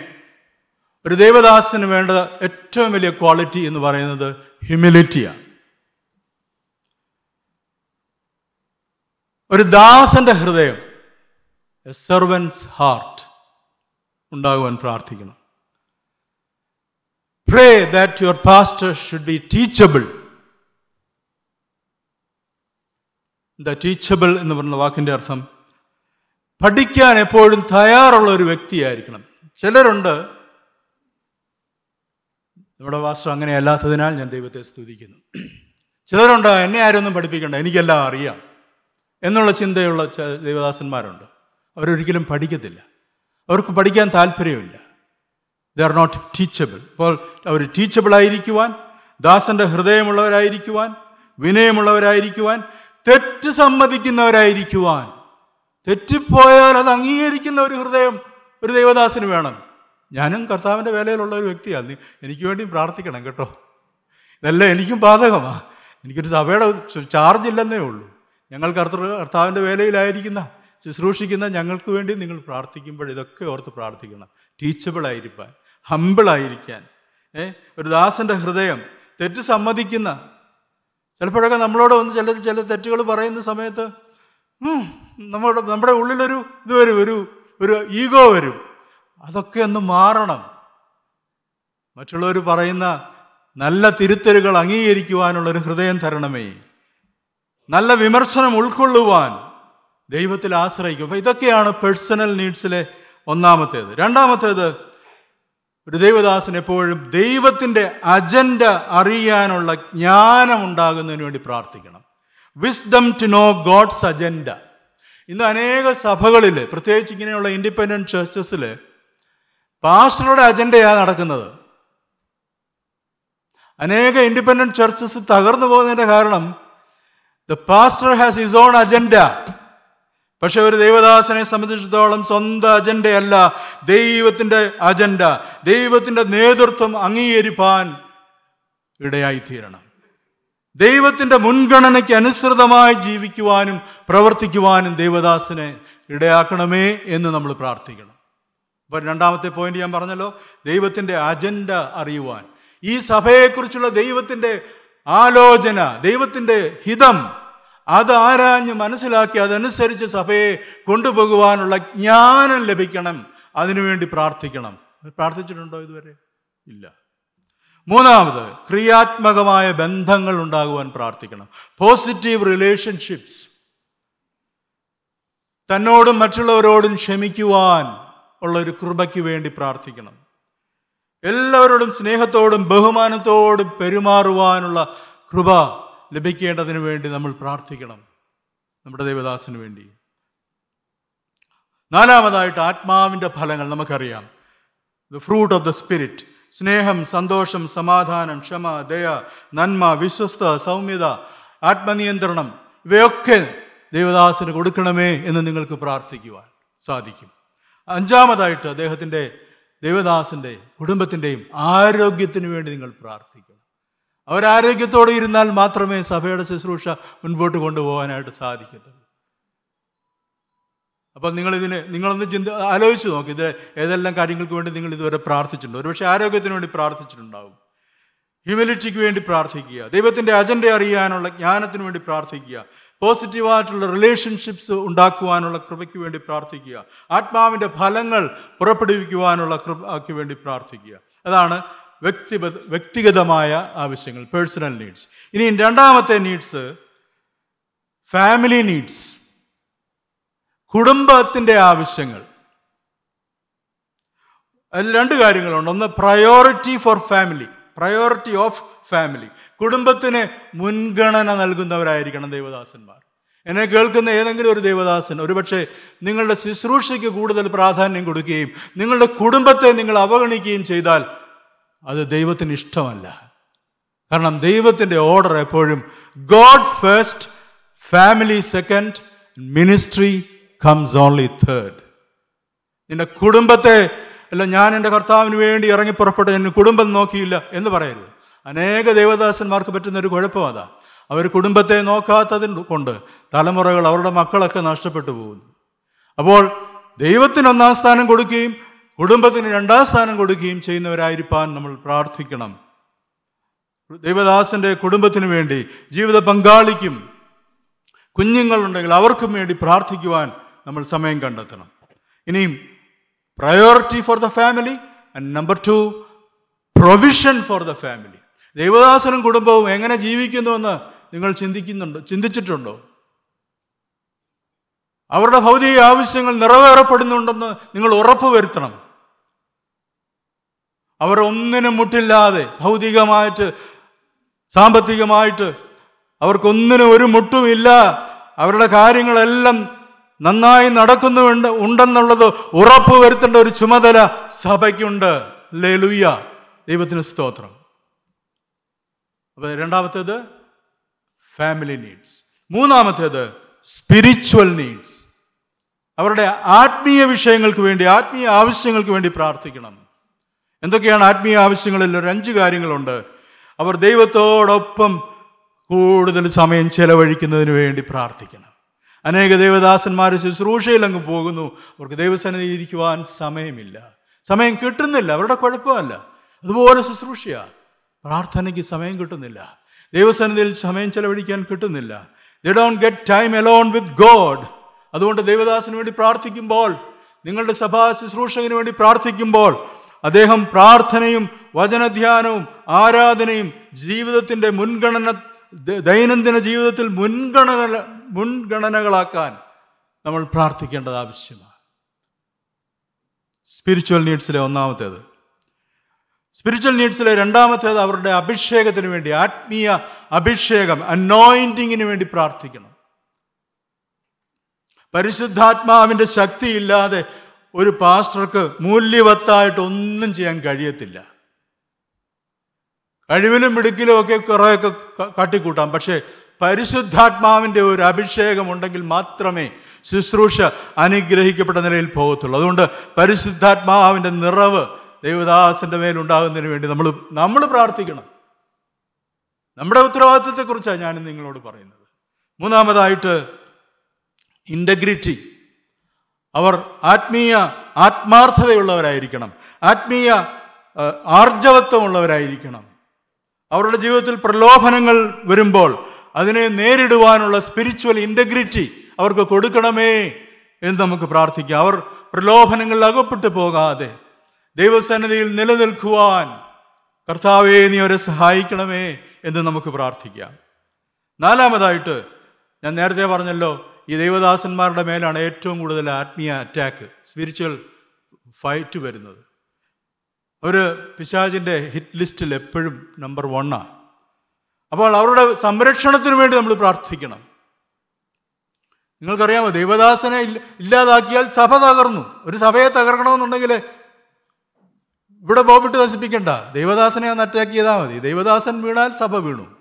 ഒരു ദേവദാസന് വേണ്ട ഏറ്റവും വലിയ ക്വാളിറ്റി എന്ന് പറയുന്നത് ഹ്യൂമിലിറ്റിയാണ് ഒരു ദാസന്റെ ഹൃദയം. എ സെർവൻസ് ഹാർട്ട് ഉണ്ടാകുവാൻ പ്രാർത്ഥിക്കണം. Pray that your pastor should be teachable the teachable എന്ന് പറഞ്ഞ വാക്കിന്റെ അർത്ഥം പഠിക്കാൻ എപ്പോഴും തയ്യാറുള്ള ഒരു വ്യക്തിയായിരിക്കണം. ചിലരുണ്ട് നമ്മുടെ വാസ്തു അങ്ങനെ അല്ലാത്തതിനാൽ ഞാൻ ദൈവത്തെ സ്തുതിക്കുന്നു. ചിലരുണ്ട് എന്നെ ആരും ഒന്നും പഠിപ്പിക്കണ്ട എനിക്കെല്ലാം അറിയാം എന്നുള്ള ചിന്തയുള്ള ദൈവദാസന്മാരുണ്ട്. അവരൊരിക്കലും പഠിക്കത്തില്ല. അവർക്ക് പഠിക്കാൻ താല്പര്യമില്ല. ദേ ആർ നോട്ട് ടീച്ചബിൾ അപ്പോൾ അവർ ടീച്ചബിൾ ആയിരിക്കുവാൻ ദാസന്റെ ഹൃദയമുള്ളവരായിരിക്കുവാൻ വിനയമുള്ളവരായിരിക്കുവാൻ തെറ്റ് സമ്മതിക്കുന്നവരായിരിക്കുവാൻ തെറ്റിപ്പോയാൽ അത് അംഗീകരിക്കുന്ന ഒരു ഹൃദയം ഒരു ദൈവദാസന് വേണം. ഞാനും കർത്താവിന്റെ വേലയിലുള്ള ഒരു വ്യക്തിയാണ്. എനിക്ക് വേണ്ടി പ്രാർത്ഥിക്കണം കേട്ടോ. ഇതല്ല എനിക്കും ബാധകമാണ് എനിക്കൊരു സഭയുടെ ചാർജ് ഇല്ലെന്നേ ഉള്ളൂ. ഞങ്ങൾ കർത്തൃ കർത്താവിന്റെ വേലയിലായിരിക്കുന്ന ശുശ്രൂഷിക്കുന്ന ഞങ്ങൾക്ക് വേണ്ടി നിങ്ങൾ പ്രാർത്ഥിക്കുമ്പോൾ ഇതൊക്കെ ഓർത്ത് പ്രാർത്ഥിക്കണം. ടീച്ചബിളായിരിക്കാൻ ഹമ്പിളായിരിക്കാൻ ഏ ഒരു ദാസന്റെ ഹൃദയം തെറ്റ് സമ്മതിക്കുന്ന. ചിലപ്പോഴൊക്കെ നമ്മളോട് വന്ന് ചില ചില തെറ്റുകൾ പറയുന്ന സമയത്ത് നമ്മുടെ നമ്മുടെ ഉള്ളിലൊരു ഇത് വരും ഒരു ഒരു ഈഗോ വരും. അതൊക്കെ ഒന്ന് മാറണം. മറ്റുള്ളവർ പറയുന്ന നല്ല തിരുത്തലുകൾ അംഗീകരിക്കുവാനുള്ള ഒരു ഹൃദയം തരണമേ. നല്ല വിമർശനം ഉൾക്കൊള്ളുവാൻ ദൈവത്തിൽ ആശ്രയിക്കും. അപ്പോൾ ഇതൊക്കെയാണ് പേഴ്സണൽ നീഡ്സിലെ ഒന്നാമത്തേത്. രണ്ടാമത്തേത് ഒരു ദൈവദാസൻ എപ്പോഴും ദൈവത്തിന്റെ അജണ്ട അറിയാനുള്ള ജ്ഞാനം ഉണ്ടാകുന്നതിന് വേണ്ടി പ്രാർത്ഥിക്കണം. Wisdom to know God's agenda ഇന്ന് അനേക സഭകളിൽ പ്രത്യേകിച്ച് ഇങ്ങനെയുള്ള ഇൻഡിപെൻഡന്റ് ചർച്ചസിൽ പാസ്റ്ററുടെ അജണ്ടയാണ് നടക്കുന്നത്. അനേക ഇൻഡിപെൻഡന്റ് ചർച്ചസ് തകർന്നു പോകുന്നതിന്റെ കാരണം the pastor has his own agenda പക്ഷെ ഒരു ദൈവദാസനെ സംബന്ധിച്ചിടത്തോളം സ്വന്തം അജണ്ടയല്ല ദൈവത്തിന്റെ അജണ്ട. ദൈവത്തിന്റെ നേതൃത്വം അംഗീകരിപ്പാൻ ഇടയായിത്തീരണം. ദൈവത്തിന്റെ മുൻഗണനയ്ക്ക് അനുസൃതമായി ജീവിക്കുവാനും പ്രവർത്തിക്കുവാനും ദൈവദാസനെ ഇടയാക്കണമേ എന്ന് നമ്മൾ പ്രാർത്ഥിക്കണം. അപ്പം രണ്ടാമത്തെ പോയിന്റ് ഞാൻ പറഞ്ഞല്ലോ ദൈവത്തിന്റെ അജണ്ട അറിയുവാൻ. ഈ സഭയെക്കുറിച്ചുള്ള ദൈവത്തിന്റെ ആലോചന ദൈവത്തിന്റെ ഹിതം അത് ആരാഞ്ഞ് മനസ്സിലാക്കി അതനുസരിച്ച് സഭയെ കൊണ്ടുപോകുവാനുള്ള ജ്ഞാനം ലഭിക്കണം. അതിനുവേണ്ടി പ്രാർത്ഥിക്കണം. പ്രാർത്ഥിച്ചിട്ടുണ്ടോ ഇതുവരെ? ഇല്ല. മൂന്നാമത് ക്രിയാത്മകമായ ബന്ധങ്ങൾ ഉണ്ടാകുവാൻ പ്രാർത്ഥിക്കണം. പോസിറ്റീവ് റിലേഷൻഷിപ്സ് തന്നോടും മറ്റുള്ളവരോടും ക്ഷമിക്കുവാൻ ഉള്ള ഒരു കൃപയ്ക്ക് വേണ്ടി പ്രാർത്ഥിക്കണം. എല്ലാവരോടും സ്നേഹത്തോടും ബഹുമാനത്തോടും പെരുമാറുവാനുള്ള കൃപ ലഭിക്കേണ്ടതിന് വേണ്ടി നമ്മൾ പ്രാർത്ഥിക്കണം നമ്മുടെ ദേവദാസിന് വേണ്ടി. നാലാമതായിട്ട് ആത്മാവിന്റെ ഫലങ്ങൾ നമുക്കറിയാം. The fruit of the spirit സ്നേഹം സന്തോഷം സമാധാനം ക്ഷമ ദയ നന്മ വിശ്വസ്ത സൗമ്യത ആത്മനിയന്ത്രണം ഇവയൊക്കെ ദേവദാസിന് കൊടുക്കണമേ എന്ന് നിങ്ങൾക്ക് പ്രാർത്ഥിക്കുവാൻ സാധിക്കും. അഞ്ചാമതായിട്ട് അദ്ദേഹത്തിന്റെ ദേവദാസിന്റെ കുടുംബത്തിന്റെയും ആരോഗ്യത്തിന് വേണ്ടി നിങ്ങൾ പ്രാർത്ഥിക്കണം. അവരാരോഗ്യത്തോടെ ഇരുന്നാൽ മാത്രമേ സഭയുടെ ശുശ്രൂഷ മുൻപോട്ട് കൊണ്ടുപോകാനായിട്ട് സാധിക്കത്തുള്ളൂ. അപ്പം നിങ്ങളിതിന് നിങ്ങളൊന്ന് ചിന്ത ആലോചിച്ച് നോക്കി. ഇത് ഏതെല്ലാം കാര്യങ്ങൾക്ക് വേണ്ടി നിങ്ങൾ ഇതുവരെ പ്രാർത്ഥിച്ചിട്ടുണ്ട്? ഒരുപക്ഷെ ആരോഗ്യത്തിന് വേണ്ടി പ്രാർത്ഥിച്ചിട്ടുണ്ടാവും. ഹ്യൂമിലിറ്റിക്ക് വേണ്ടി പ്രാർത്ഥിക്കുക. ദൈവത്തിന്റെ അജണ്ട അറിയാനുള്ള ജ്ഞാനത്തിന് വേണ്ടി പ്രാർത്ഥിക്കുക. പോസിറ്റീവായിട്ടുള്ള റിലേഷൻഷിപ്സ് ഉണ്ടാക്കുവാനുള്ള കൃപയ്ക്ക് വേണ്ടി പ്രാർത്ഥിക്കുക. ആത്മാവിന്റെ ഫലങ്ങൾ പുറപ്പെടുവിക്കുവാനുള്ള കൃപയ്ക്ക് വേണ്ടി പ്രാർത്ഥിക്കുക. അതാണ് വ്യക്തി വ്യക്തിഗതമായ ആവശ്യങ്ങൾ പേഴ്സണൽ നീഡ്സ് ഇനി രണ്ടാമത്തെ നീഡ്സ് ഫാമിലി നീഡ്സ് കുടുംബത്തിന്റെ ആവശ്യങ്ങൾ. അതിൽ രണ്ട് കാര്യങ്ങളുണ്ട്. ഒന്ന് priority for family priority of family കുടുംബത്തിന് മുൻഗണന നൽകുന്നവരായിരിക്കണം ദേവദാസന്മാർ. എന്നെ കേൾക്കുന്ന ഏതെങ്കിലും ഒരു ദേവദാസൻ ഒരുപക്ഷെ നിങ്ങളുടെ ശുശ്രൂഷയ്ക്ക് കൂടുതൽ പ്രാധാന്യം കൊടുക്കുകയും നിങ്ങളുടെ കുടുംബത്തെ നിങ്ങൾ അവഗണിക്കുകയും ചെയ്താൽ അത് ദൈവത്തിന് ഇഷ്ടമല്ല. കാരണം ദൈവത്തിന്റെ ഓർഡർ എപ്പോഴും God first family second ministry comes only third. നിന്റെ കുടുംബത്തെ അല്ല ഞാൻ എന്റെ കർത്താവിന് വേണ്ടി ഇറങ്ങി പുറപ്പെട്ട എന്റെ കുടുംബം നോക്കിയില്ല എന്ന് പറയരുത്. അനേക ദേവദാസന്മാർക്ക് പറ്റുന്ന ഒരു കുഴപ്പം അതാ. അവർ കുടുംബത്തെ നോക്കാത്തതിന് കൊണ്ട് തലമുറകൾ അവരുടെ മക്കളൊക്കെ നഷ്ടപ്പെട്ടു പോകുന്നു. അപ്പോൾ ദൈവത്തിന് ഒന്നാം സ്ഥാനം കൊടുക്കുകയും കുടുംബത്തിന് രണ്ടാം സ്ഥാനം കൊടുക്കുകയും ചെയ്യുന്നവരായിരിക്കാൻ നമ്മൾ പ്രാർത്ഥിക്കണം. ദൈവദാസന്റെ കുടുംബത്തിന് വേണ്ടി ജീവിത പങ്കാളിക്കും കുഞ്ഞുങ്ങളുണ്ടെങ്കിൽ അവർക്കും വേണ്ടി പ്രാർത്ഥിക്കുവാൻ നമ്മൾ സമയം കണ്ടെത്തണം. ഇനിയും priority for the family and number two provision for the family ദൈവദാസനും കുടുംബവും എങ്ങനെ ജീവിക്കുന്നുവെന്ന് നിങ്ങൾ ചിന്തിക്കുന്നുണ്ടോ? ചിന്തിച്ചിട്ടുണ്ടോ? അവരുടെ ഭൗതിക ആവശ്യങ്ങൾ നിറവേറപ്പെടുന്നുണ്ടെന്ന് നിങ്ങൾ ഉറപ്പ് വരുത്തണം അവർ ഒന്നിനും മുട്ടില്ലാതെ ഭൗതികമായിട്ട് സാമ്പത്തികമായിട്ട് അവർക്കൊന്നിനും ഒരു മുട്ടുമില്ല. അവരുടെ കാര്യങ്ങളെല്ലാം നന്നായി നടക്കുന്നുണ്ട് ഉണ്ടെന്നുള്ളത് ഉറപ്പ് വരുത്തേണ്ട ഒരു ചുമതല സഭയ്ക്കുണ്ട്. ലേലുയ്യ ദൈവത്തിന് സ്തോത്രം. അപ്പോൾ രണ്ടാമത്തേത് ഫാമിലി നീഡ്സ്. മൂന്നാമത്തേത് സ്പിരിച്വൽ നീഡ്സ്. അവരുടെ ആത്മീയ വിഷയങ്ങൾക്ക് വേണ്ടി ആത്മീയ ആവശ്യങ്ങൾക്ക് വേണ്ടി പ്രാർത്ഥിക്കണം. എന്തൊക്കെയാണ് ആത്മീയ ആവശ്യങ്ങളിൽ ഒരു അഞ്ച് കാര്യങ്ങളുണ്ട്. അവർ ദൈവത്തോടൊപ്പം കൂടുതൽ സമയം ചെലവഴിക്കുന്നതിന് വേണ്ടി പ്രാർത്ഥിക്കണം. അനേക ദേവദാസന്മാർ ശുശ്രൂഷയിൽ അങ്ങ് പോകുന്നു. അവർക്ക് ദൈവസന്നിധി ഇരിക്കുവാൻ സമയമില്ല. സമയം കിട്ടുന്നില്ല. അവരുടെ കുഴപ്പമല്ല. അതുപോലെ ശുശ്രൂഷയാണ് പ്രാർത്ഥനയ്ക്ക് സമയം കിട്ടുന്നില്ല. ദൈവസന്നിധിയിൽ സമയം ചെലവഴിക്കാൻ കിട്ടുന്നില്ല. They don't get time alone with God അതുകൊണ്ട് ദൈവദാസിന് വേണ്ടി പ്രാർത്ഥിക്കുമ്പോൾ നിങ്ങളുടെ സഭാ ശുശ്രൂഷകന് വേണ്ടി പ്രാർത്ഥിക്കുമ്പോൾ അദ്ദേഹം പ്രാർത്ഥനയും വചനധ്യാനവും ആരാധനയും ജീവിതത്തിന്റെ മുൻഗണന ദൈനംദിന ജീവിതത്തിൽ മുൻഗണന മുൻഗണനകളാക്കാൻ നമ്മൾ പ്രാർത്ഥിക്കേണ്ടത് ആവശ്യമാണ്. സ്പിരിച്വൽ നീഡ്സിലെ ഒന്നാമത്തേത്. സ്പിരിച്വൽ നീഡ്സിലെ രണ്ടാമത്തേത് അവരുടെ അഭിഷേകത്തിന് വേണ്ടി ആത്മീയ അഭിഷേകം അനോയിന്റിങ്ങിന് വേണ്ടി പ്രാർത്ഥിക്കണം. പരിശുദ്ധാത്മാവിന്റെ ശക്തിയില്ലാതെ ഒരു പാസ്റ്റർക്ക് മൂല്യവത്തായിട്ട് ഒന്നും ചെയ്യാൻ കഴിയത്തില്ല. കഴിവിലും മിടുക്കിലും ഒക്കെ കുറേയൊക്കെ കാട്ടിക്കൂട്ടാം. പക്ഷേ പരിശുദ്ധാത്മാവിന്റെ ഒരു അഭിഷേകം ഉണ്ടെങ്കിൽ മാത്രമേ ശുശ്രൂഷ അനുഗ്രഹിക്കപ്പെട്ട നിലയിൽ പോകത്തുള്ളൂ. അതുകൊണ്ട് പരിശുദ്ധാത്മാവിന്റെ നിറവ് ദൈവദാസന്റെ മേലുണ്ടാകുന്നതിന് വേണ്ടി നമ്മൾ നമ്മൾ പ്രാർത്ഥിക്കണം. നമ്മുടെ ഉത്തരവാദിത്വത്തെക്കുറിച്ചാണ് ഞാൻ നിങ്ങളോട് പറയുന്നത്. മൂന്നാമതായിട്ട് ഇന്റഗ്രിറ്റി അവർ ആത്മീയ ആത്മാർത്ഥതയുള്ളവരായിരിക്കണം. ആത്മീയ ആർജവത്വമുള്ളവരായിരിക്കണം. അവരുടെ ജീവിതത്തിൽ പ്രലോഭനങ്ങൾ വരുമ്പോൾ അതിനെ നേരിടുവാനുള്ള സ്പിരിച്വൽ ഇന്റഗ്രിറ്റി അവർക്ക് കൊടുക്കണമേ എന്ന് നമുക്ക് പ്രാർത്ഥിക്കാം. അവർ പ്രലോഭനങ്ങളിൽ അകപ്പെട്ടു പോകാതെ ദൈവസന്നിധിയിൽ നിലനിൽക്കുവാൻ കർത്താവേ നീ അവരെ സഹായിക്കണമേ എന്ന് നമുക്ക് പ്രാർത്ഥിക്കാം. നാലാമതായിട്ട് ഞാൻ നേരത്തെ പറഞ്ഞല്ലോ ഈ ദൈവദാസന്മാരുടെ മേലാണ് ഏറ്റവും കൂടുതൽ ആത്മീയ അറ്റാക്ക് സ്പിരിച്വൽ ഫൈറ്റ് വരുന്നത്. അവർ പിശാചിന്റെ ഹിറ്റ് ലിസ്റ്റിൽ എപ്പോഴും നമ്പർ വണ്ണാണ് അപ്പോൾ അവരുടെ സംരക്ഷണത്തിന് വേണ്ടി നമ്മൾ പ്രാർത്ഥിക്കണം. നിങ്ങൾക്കറിയാമോ ദൈവദാസനെ ഇല്ല- ഇല്ലാതാക്കിയാൽ സഭ തകർന്നു. ഒരു സഭയെ തകർക്കണമെന്നുണ്ടെങ്കിൽ ഇവിടെ ബോബിട്ട് നശിപ്പിക്കണ്ട. ദൈവദാസനെ ഒന്ന് അറ്റാക്ക് ചെയ്താൽ മതി. ദൈവദാസൻ വീണാൽ സഭ വീണു.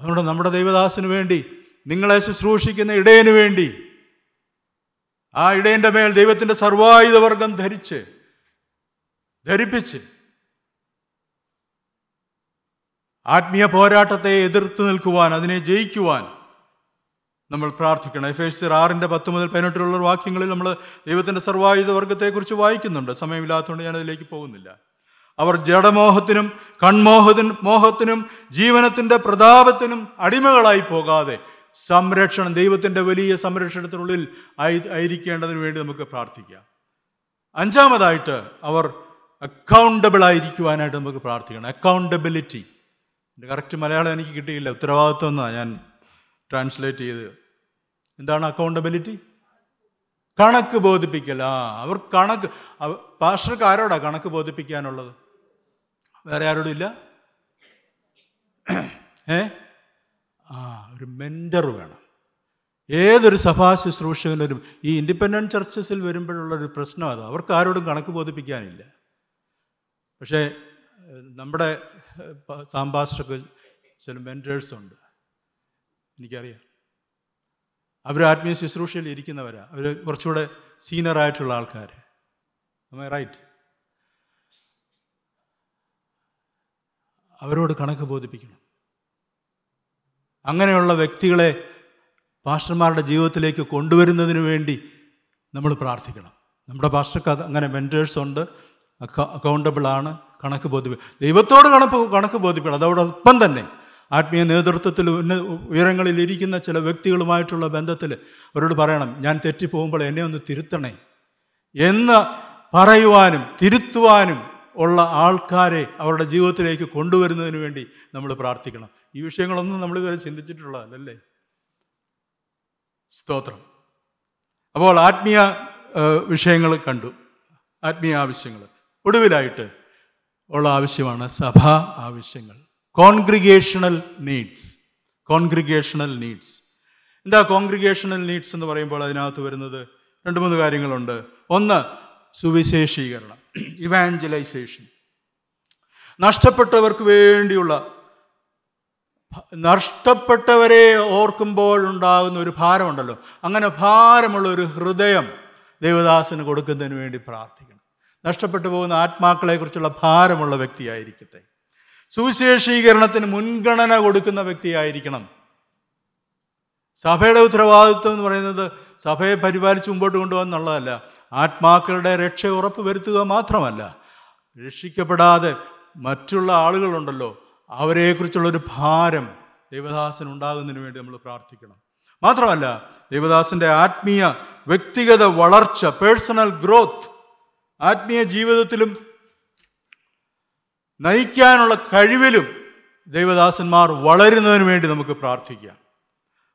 അതുകൊണ്ട് നമ്മുടെ ദൈവദാസന് വേണ്ടി നിങ്ങളെ ശുശ്രൂഷിക്കുന്ന ഇടയന് വേണ്ടി ആ ഇടയന്റെ മേൽ ദൈവത്തിന്റെ സർവായുധവർഗം ധരിച്ച് ധരിപ്പിച്ച് ആത്മീയ പോരാട്ടത്തെ എതിർത്ത് നിൽക്കുവാൻ അതിനെ ജയിക്കുവാൻ നമ്മൾ പ്രാർത്ഥിക്കണം. എഫ് എസ് ആറിന്റെ പത്ത് മുതൽ പതിനെട്ടിലുള്ള വാക്യങ്ങളിൽ നമ്മൾ ദൈവത്തിന്റെ സർവായുധ വർഗത്തെക്കുറിച്ച് വായിക്കുന്നുണ്ട്. സമയമില്ലാത്തതുകൊണ്ട് ഞാൻ അതിലേക്ക് പോകുന്നില്ല. അവർ ജഡമോഹത്തിനും കൺമോഹത്തിനും മോഹത്തിനും ജീവനത്തിന്റെ പ്രതാപത്തിനും അടിമകളായി പോകാതെ സംരക്ഷണം ദൈവത്തിന്റെ വലിയ സംരക്ഷണത്തിനുള്ളിൽ ആയി ആയിരിക്കേണ്ടതിന് വേണ്ടി നമുക്ക് പ്രാർത്ഥിക്കാം. അഞ്ചാമതായിട്ട് അവർ അക്കൗണ്ടബിൾ ആയിരിക്കുവാനായിട്ട് നമുക്ക് പ്രാർത്ഥിക്കണം. അക്കൗണ്ടബിലിറ്റി എന്റെ കറക്റ്റ് മലയാളം എനിക്ക് കിട്ടിയില്ല. ഉത്തരവാദിത്വം എന്നാണ് ഞാൻ ട്രാൻസ്ലേറ്റ് ചെയ്ത്. എന്താണ് അക്കൗണ്ടബിലിറ്റി കണക്ക് ബോധിപ്പിക്കൽ. ആ അവർ കണക്ക് പാഷർക്ക് ആരോടാ കണക്ക് ബോധിപ്പിക്കാനുള്ളത്? വേറെ ആരോടും ഇല്ല? ഏ? ആ ഒരു മെന്റർ വേണം. ഏതൊരു സഭാ ശുശ്രൂഷകനും ഈ ഇൻഡിപെൻഡന്റ് ചർച്ചസിൽ വരുമ്പോഴുള്ളൊരു പ്രശ്നം അത്. അവർക്ക് ആരോടും കണക്ക് ബോധിപ്പിക്കാനില്ല. പക്ഷേ നമ്മുടെ സാമ്പാസ്റ്റർക്ക് ചില മെന്റേഴ്സ് ഉണ്ട്. എനിക്കറിയാം. അവർ ആത്മീയ ശുശ്രൂഷയിൽ ഇരിക്കുന്നവരാ. അവർ കുറച്ചുകൂടെ സീനിയറായിട്ടുള്ള ആൾക്കാർ റൈറ്റ് അവരോട് കണക്ക് ബോധിപ്പിക്കണം. അങ്ങനെയുള്ള വ്യക്തികളെ പാസ്റ്റർമാരുടെ ജീവിതത്തിലേക്ക് കൊണ്ടുവരുന്നതിന് വേണ്ടി നമ്മൾ പ്രാർത്ഥിക്കണം. നമ്മുടെ പാസ്റ്റർക്ക് അത് അങ്ങനെ മെന്റേഴ്സ് ഉണ്ട്. അക്കൗണ്ടബിൾ ആണ്. കണക്ക് ബോധിപ്പി ദൈവത്തോട് കണക്ക് കണക്ക് ബോധിപ്പിക്കണം. അതോടൊപ്പം തന്നെ ആത്മീയ നേതൃത്വത്തിൽ ഉയരങ്ങളിൽ ഇരിക്കുന്ന ചില വ്യക്തികളുമായിട്ടുള്ള ബന്ധത്തിൽ അവരോട് പറയണം ഞാൻ തെറ്റിപ്പോകുമ്പോൾ എന്നെ ഒന്ന് തിരുത്തണേ. എന്ന് പറയുവാനും തിരുത്തുവാനും ഉള്ള ആൾക്കാരെ അവരുടെ ജീവിതത്തിലേക്ക് കൊണ്ടുവരുന്നതിന് വേണ്ടി നമ്മൾ പ്രാർത്ഥിക്കണം. ഈ വിഷയങ്ങളൊന്നും നമ്മൾ ഇതുവരെ ചിന്തിച്ചിട്ടുള്ളതല്ലേ സ്തോത്രം. അപ്പോൾ ആത്മീയ വിഷയങ്ങൾ കണ്ടു. ആത്മീയ ആവശ്യങ്ങൾ. ഒടുവിലായിട്ട് ഉള്ള ആവശ്യമാണ് സഭാ ആവശ്യങ്ങൾ. Congregational needs. Congregational needs. എന്താ കോൺഗ്രിഗേഷണൽ നീഡ്സ് എന്ന് പറയുമ്പോൾ അതിനകത്ത് വരുന്നത് രണ്ട് മൂന്ന് കാര്യങ്ങളുണ്ട്. ഒന്ന് സുവിശേഷീകരണം. ഇവാഞ്ചലൈസേഷൻ. നഷ്ടപ്പെട്ടവർക്ക് വേണ്ടിയുള്ള നഷ്ടപ്പെട്ടവരെ ഓർക്കുമ്പോൾ ഉണ്ടാകുന്ന ഒരു ഭാരമുണ്ടല്ലോ. അങ്ങനെ ഭാരമുള്ള ഒരു ഹൃദയം ദേവദാസന് കൊടുക്കുന്നതിന് വേണ്ടി പ്രാർത്ഥിക്കണം. നഷ്ടപ്പെട്ടു പോകുന്ന ആത്മാക്കളെക്കുറിച്ചുള്ള ഭാരമുള്ള വ്യക്തിയായിരിക്കട്ടെ. സുവിശേഷീകരണത്തിന് മുൻഗണന കൊടുക്കുന്ന വ്യക്തിയായിരിക്കണം. സഭയുടെ ഉത്തരവാദിത്വം എന്ന് പറയുന്നത് സഭയെ പരിപാലിച്ച് മുമ്പോട്ട് കൊണ്ടുപോകുന്നുള്ളതല്ല ആത്മാക്കളുടെ രക്ഷ ഉറപ്പ് വരുത്തുക മാത്രമല്ല. രക്ഷിക്കപ്പെടാതെ മറ്റുള്ള ആളുകളുണ്ടല്ലോ. അവരെക്കുറിച്ചുള്ളൊരു ഭാരം ദേവദാസൻ ഉണ്ടാകുന്നതിന് വേണ്ടി നമ്മൾ പ്രാർത്ഥിക്കണം. മാത്രമല്ല ദൈവദാസന്റെ ആത്മീയ വ്യക്തിഗത വളർച്ച പേഴ്സണൽ ഗ്രോത്ത് ആത്മീയ ജീവിതത്തിലും നയിക്കാനുള്ള കഴിവിലും ദൈവദാസന്മാർ വളരുന്നതിന് വേണ്ടി നമുക്ക് പ്രാർത്ഥിക്കാം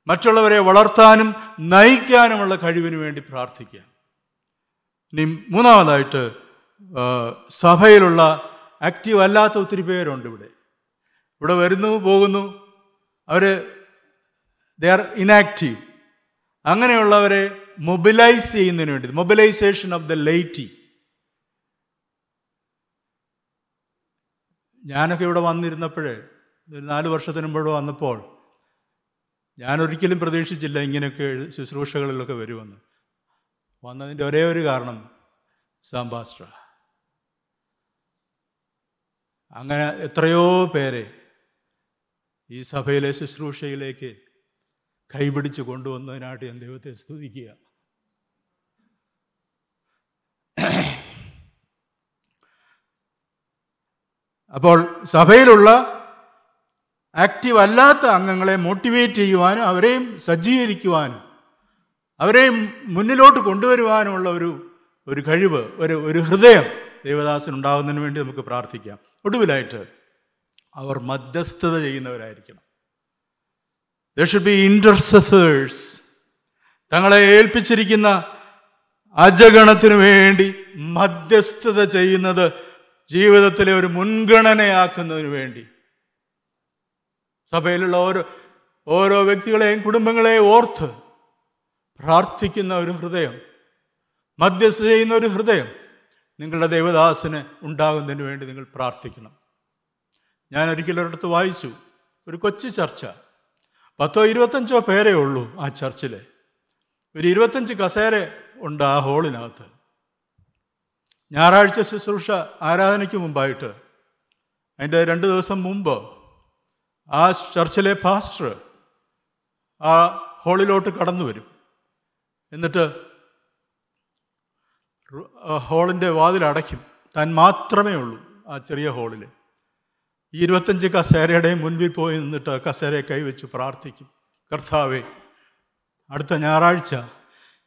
മറ്റുള്ളവരെ വളർത്താനും നയിക്കാനുമുള്ള കഴിവിന് വേണ്ടി പ്രാർത്ഥിക്കാം ഇനി മൂന്നാമതായിട്ട് സഭയിലുള്ള ആക്റ്റീവ് അല്ലാത്ത ഒത്തിരി പേരുണ്ട് ഇവിടെ. ഇവിടെ വരുന്നു പോകുന്നു. അവർ ദേ ആർ ഇനാക്റ്റീവ് അങ്ങനെയുള്ളവരെ മൊബിലൈസ് ചെയ്യുന്നതിന് വേണ്ടി മൊബിലൈസേഷൻ ഓഫ് ദ ലൈറ്റി ഞാനൊക്കെ ഇവിടെ വന്നിരുന്നപ്പോഴേ ഒരു നാല് വർഷത്തിന് മുമ്പ് വന്നപ്പോൾ ഞാൻ ഒരിക്കലും പ്രതീക്ഷിച്ചില്ല ഇങ്ങനെയൊക്കെ ശുശ്രൂഷകളിലൊക്കെ വരുമെന്ന്. വന്നതിന്റെ ഒരേ ഒരു കാരണം സാംബാസ്ട്ര അങ്ങനെ എത്രയോ പേരെ ഈ സഭയിലെ ശുശ്രൂഷയിലേക്ക് കൈപിടിച്ച് കൊണ്ടുവന്നതിനായിട്ട് ഞാൻ ദൈവത്തെ സ്തുതിക്കുക. അപ്പോൾ സഭയിലുള്ള ആക്റ്റീവ് അല്ലാത്ത അംഗങ്ങളെ മോട്ടിവേറ്റ് ചെയ്യുവാനും അവരെയും സജ്ജീകരിക്കുവാനും അവരെയും മുന്നിലോട്ട് കൊണ്ടുവരുവാനുമുള്ള ഒരു ഒരു കഴിവ് ഒരു ഒരു ഹൃദയം ദേവദാസനുണ്ടാകുന്നതിന് വേണ്ടി നമുക്ക് പ്രാർത്ഥിക്കാം. ഒടുവിലായിട്ട് അവർ മധ്യസ്ഥത ചെയ്യുന്നവരായിരിക്കണം. ദർ ഷുഡ് ബി ഇന്റർസസേഴ്സ് തങ്ങളെ ഏൽപ്പിച്ചിരിക്കുന്ന അജഗണത്തിനു വേണ്ടി മധ്യസ്ഥത ചെയ്യുന്നത് ജീവിതത്തിലെ ഒരു മുൻഗണനയാക്കുന്നതിന് വേണ്ടി. സഭയിലുള്ള ഓരോ ഓരോ വ്യക്തികളെയും കുടുംബങ്ങളെയും ഓർത്ത് പ്രാർത്ഥിക്കുന്ന ഒരു ഹൃദയം മധ്യസ്ഥ ചെയ്യുന്ന ഒരു ഹൃദയം നിങ്ങളുടെ ദേവദാസന് ഉണ്ടാകുന്നതിന് വേണ്ടി നിങ്ങൾ പ്രാർത്ഥിക്കണം. ഞാൻ ഒരിക്കലൊരിടത്ത് വായിച്ചു. ഒരു കൊച്ചു ചർച്ച. പത്തോ ഇരുപത്തഞ്ചോ പേരേ ഉള്ളൂ ആ ചർച്ചിൽ ഒരു ഇരുപത്തഞ്ച് കസേര ഉണ്ട് ആ ഹോളിനകത്ത്. ഞായറാഴ്ച ശുശ്രൂഷ ആരാധനയ്ക്ക് മുമ്പായിട്ട്. അതിന്റെ രണ്ട് ദിവസം മുമ്പ് ആ ചർച്ചിലെ പാസ്റ്റർ ആ ഹോളിലോട്ട് കടന്നു വരും. എന്നിട്ട് ഹോളിന്റെ വാതിൽ അടയ്ക്കും താൻ മാത്രമേ ഉള്ളൂ ആ ചെറിയ ഹോളിൽ ഈ ഇരുപത്തഞ്ച് കസേരയുടെ മുൻപിൽ പോയി നിന്നിട്ട് കസേര കൈവച്ച് പ്രാർത്ഥിക്കും. കർത്താവേ അടുത്ത ഞായറാഴ്ച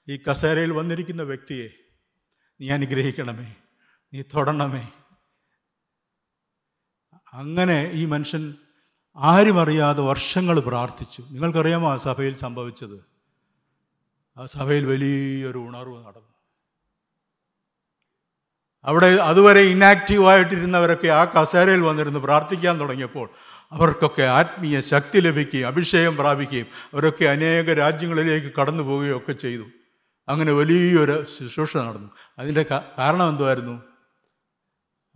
ഈ കസേരയിൽ വന്നിരിക്കുന്ന വ്യക്തിയെ നീ അനുഗ്രഹിക്കണമേ നീ തൊടണമേ. അങ്ങനെ ഈ മനുഷ്യൻ ആരും അറിയാതെ വർഷങ്ങൾ പ്രാർത്ഥിച്ചു. നിങ്ങൾക്കറിയാമോ ആ സഭയിൽ സംഭവിച്ചത്? ആ സഭയിൽ വലിയൊരു ഉണർവ് നടന്നു. അവിടെ അതുവരെ ഇനാക്റ്റീവായിട്ടിരുന്നവരൊക്കെ ആ കസേരയിൽ വന്നിരുന്ന് പ്രാർത്ഥിക്കാൻ തുടങ്ങിയപ്പോൾ അവർക്കൊക്കെ ആത്മീയ ശക്തി ലഭിക്കുകയും അഭിഷേകം പ്രാപിക്കുകയും അവരൊക്കെ അനേക രാജ്യങ്ങളിലേക്ക് കടന്നു പോവുകയും ഒക്കെ ചെയ്തു. അങ്ങനെ വലിയൊരു ശുശ്രൂഷ നടന്നു. അതിന്റെ കാരണം എന്തുമായിരുന്നു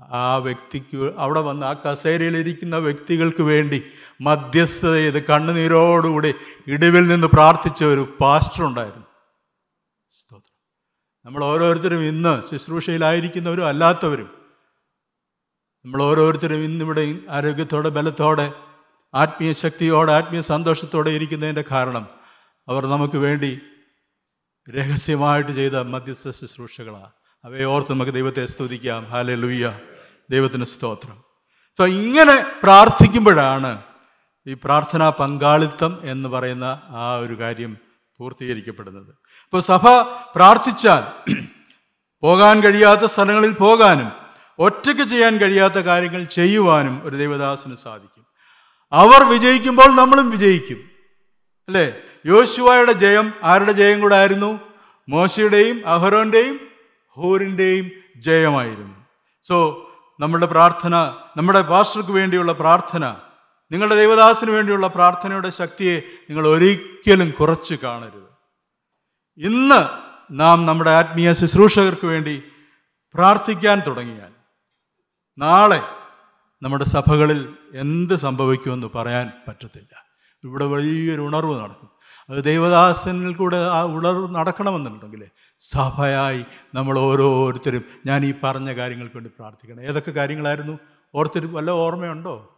ആ വ്യക്തിക്ക് അവിടെ വന്ന് ആ കസേരയിലിരിക്കുന്ന വ്യക്തികൾക്ക് വേണ്ടി മധ്യസ്ഥത ചെയ്ത് കണ്ണുനീരോടുകൂടി ഇടിവിൽ നിന്ന് പ്രാർത്ഥിച്ച ഒരു പാസ്റ്റർ ഉണ്ടായിരുന്നു. നമ്മൾ ഓരോരുത്തരും ഇന്ന് ശുശ്രൂഷയിലായിരിക്കുന്നവരും അല്ലാത്തവരും. നമ്മൾ ഓരോരുത്തരും ഇന്നിവിടെ ആരോഗ്യത്തോടെ ബലത്തോടെ ആത്മീയ ശക്തിയോടെ ആത്മീയ സന്തോഷത്തോടെ ഇരിക്കുന്നതിന്റെ കാരണം അവർ നമുക്ക് വേണ്ടി രഹസ്യമായിട്ട് ചെയ്ത മധ്യസ്ഥ ശുശ്രൂഷകളാണ്. അവയെ ഓർത്ത് നമുക്ക് ദൈവത്തെ സ്തുതിക്കാം. ഹാലെ ലുയ്യ ദൈവത്തിന് സ്തോത്രം. അപ്പോൾ ഇങ്ങനെ പ്രാർത്ഥിക്കുമ്പോഴാണ് ഈ പ്രാർത്ഥനാ പങ്കാളിത്തം എന്ന് പറയുന്ന ആ ഒരു കാര്യം പൂർത്തീകരിക്കപ്പെടുന്നത്. അപ്പോൾ സഭ പ്രാർത്ഥിച്ചാൽ പോകാൻ കഴിയാത്ത സ്ഥലങ്ങളിൽ പോകാനും ഒറ്റയ്ക്ക് ചെയ്യാൻ കഴിയാത്ത കാര്യങ്ങൾ ചെയ്യുവാനും ഒരു ദൈവദാസന് സാധിക്കും. അവർ വിജയിക്കുമ്പോൾ നമ്മളും വിജയിക്കും. അല്ലേ? യോശുവയുടെ ജയം ആരുടെ ജയം കൂടെ ആയിരുന്നു? മോശയുടെയും അഹരോന്റെയും ഹൂറിന്റെയും ജയമായിരുന്നു. സോ നമ്മുടെ പ്രാർത്ഥന നമ്മുടെ പാസ്റ്റർക്ക് വേണ്ടിയുള്ള പ്രാർത്ഥന നിങ്ങളുടെ ദൈവദാസിന് വേണ്ടിയുള്ള പ്രാർത്ഥനയുടെ ശക്തിയെ നിങ്ങൾ ഒരിക്കലും കുറച്ച് കാണരുത്. ഇന്ന് നാം നമ്മുടെ ആത്മീയ ശുശ്രൂഷകർക്ക് വേണ്ടി പ്രാർത്ഥിക്കാൻ തുടങ്ങിയാൽ നാളെ നമ്മുടെ സഭകളിൽ എന്ത് സംഭവിക്കുമെന്ന് പറയാൻ പറ്റത്തില്ല. ഇവിടെ വലിയൊരു ഉണർവ് നടക്കും. അത് ദൈവദാസനിൽ കൂടെ ആ ഉണർവ് നടക്കണമെന്നുണ്ടെങ്കിൽ സഭയായി നമ്മൾ ഓരോരുത്തരും ഞാൻ ഈ പറഞ്ഞ കാര്യങ്ങൾക്ക് വേണ്ടി പ്രാർത്ഥിക്കണം. ഏതൊക്കെ കാര്യങ്ങളായിരുന്നു? ഓർത്തിരി വല്ല ഓർമ്മയുണ്ടോ?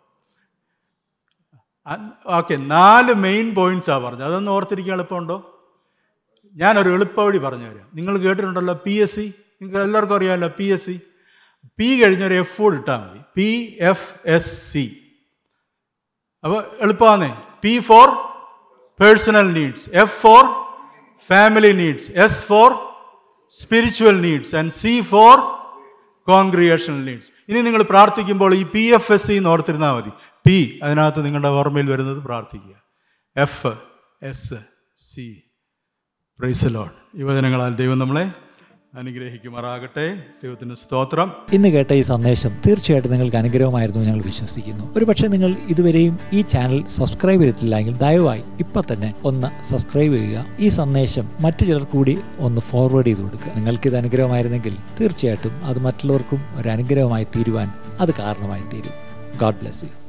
ഓക്കെ നാല് മെയിൻ പോയിന്റ്സാണ് പറഞ്ഞത്. അതൊന്നും ഓർത്തിരിക്കാൻ എളുപ്പമുണ്ടോ? ഞാനൊരു എളുപ്പവഴി പറഞ്ഞു തരാം നിങ്ങൾ കേട്ടിട്ടുണ്ടല്ലോ പി എസ് സി നിങ്ങൾക്ക് എല്ലാവർക്കും അറിയാമല്ലോ പി എസ് സി പി കഴിഞ്ഞൊരു എഫ് കൂടെ ഇട്ടാൽ മതി. പി എഫ് എസ് സി അപ്പോൾ എളുപ്പമാണേ P for personal needs F for family needs S for spiritual needs and C for congregational needs ഇനി നിങ്ങൾ പ്രാർത്ഥിക്കുമ്പോൾ ഈ പി എഫ് എസ് സി എന്ന് ഓർത്തിരുന്നാൽ മതി. പി അതിനകത്ത് നിങ്ങളുടെ ഓർമ്മയിൽ വരുന്നത് പ്രാർത്ഥിക്കുക. എഫ് എസ് സി പ്രൈസലോൺ ഈ വചനങ്ങളാൽ ദൈവം നമ്മളെ അനുഗ്രഹിക്കുമാറാകട്ടെ. ദൈവത്തിന് സ്തോത്രം. ഇന്ന് കേട്ട ഈ സന്ദേശം തീർച്ചയായിട്ടും നിങ്ങൾക്ക് അനുഗ്രഹമായിരുന്നു ഞങ്ങൾ വിശ്വസിക്കുന്നു. ഒരുപക്ഷെ നിങ്ങൾ ഇതുവരെയും ഈ ചാനൽ സബ്സ്ക്രൈബ് ചെയ്തിട്ടില്ലെങ്കിൽ ദയവായി ഇപ്പം തന്നെ ഒന്ന് സബ്സ്ക്രൈബ് ചെയ്യുക. ഈ സന്ദേശം മറ്റു ചിലർ കൂടി ഒന്ന് ഫോർവേഡ് ചെയ്ത് കൊടുക്കുക. നിങ്ങൾക്ക് ഇത് അനുഗ്രഹമായിരുന്നെങ്കിൽ തീർച്ചയായിട്ടും അത് മറ്റുള്ളവർക്കും ഒരു അനുഗ്രഹമായി തീരുവാൻ അത് കാരണമായി തീരും. God bless you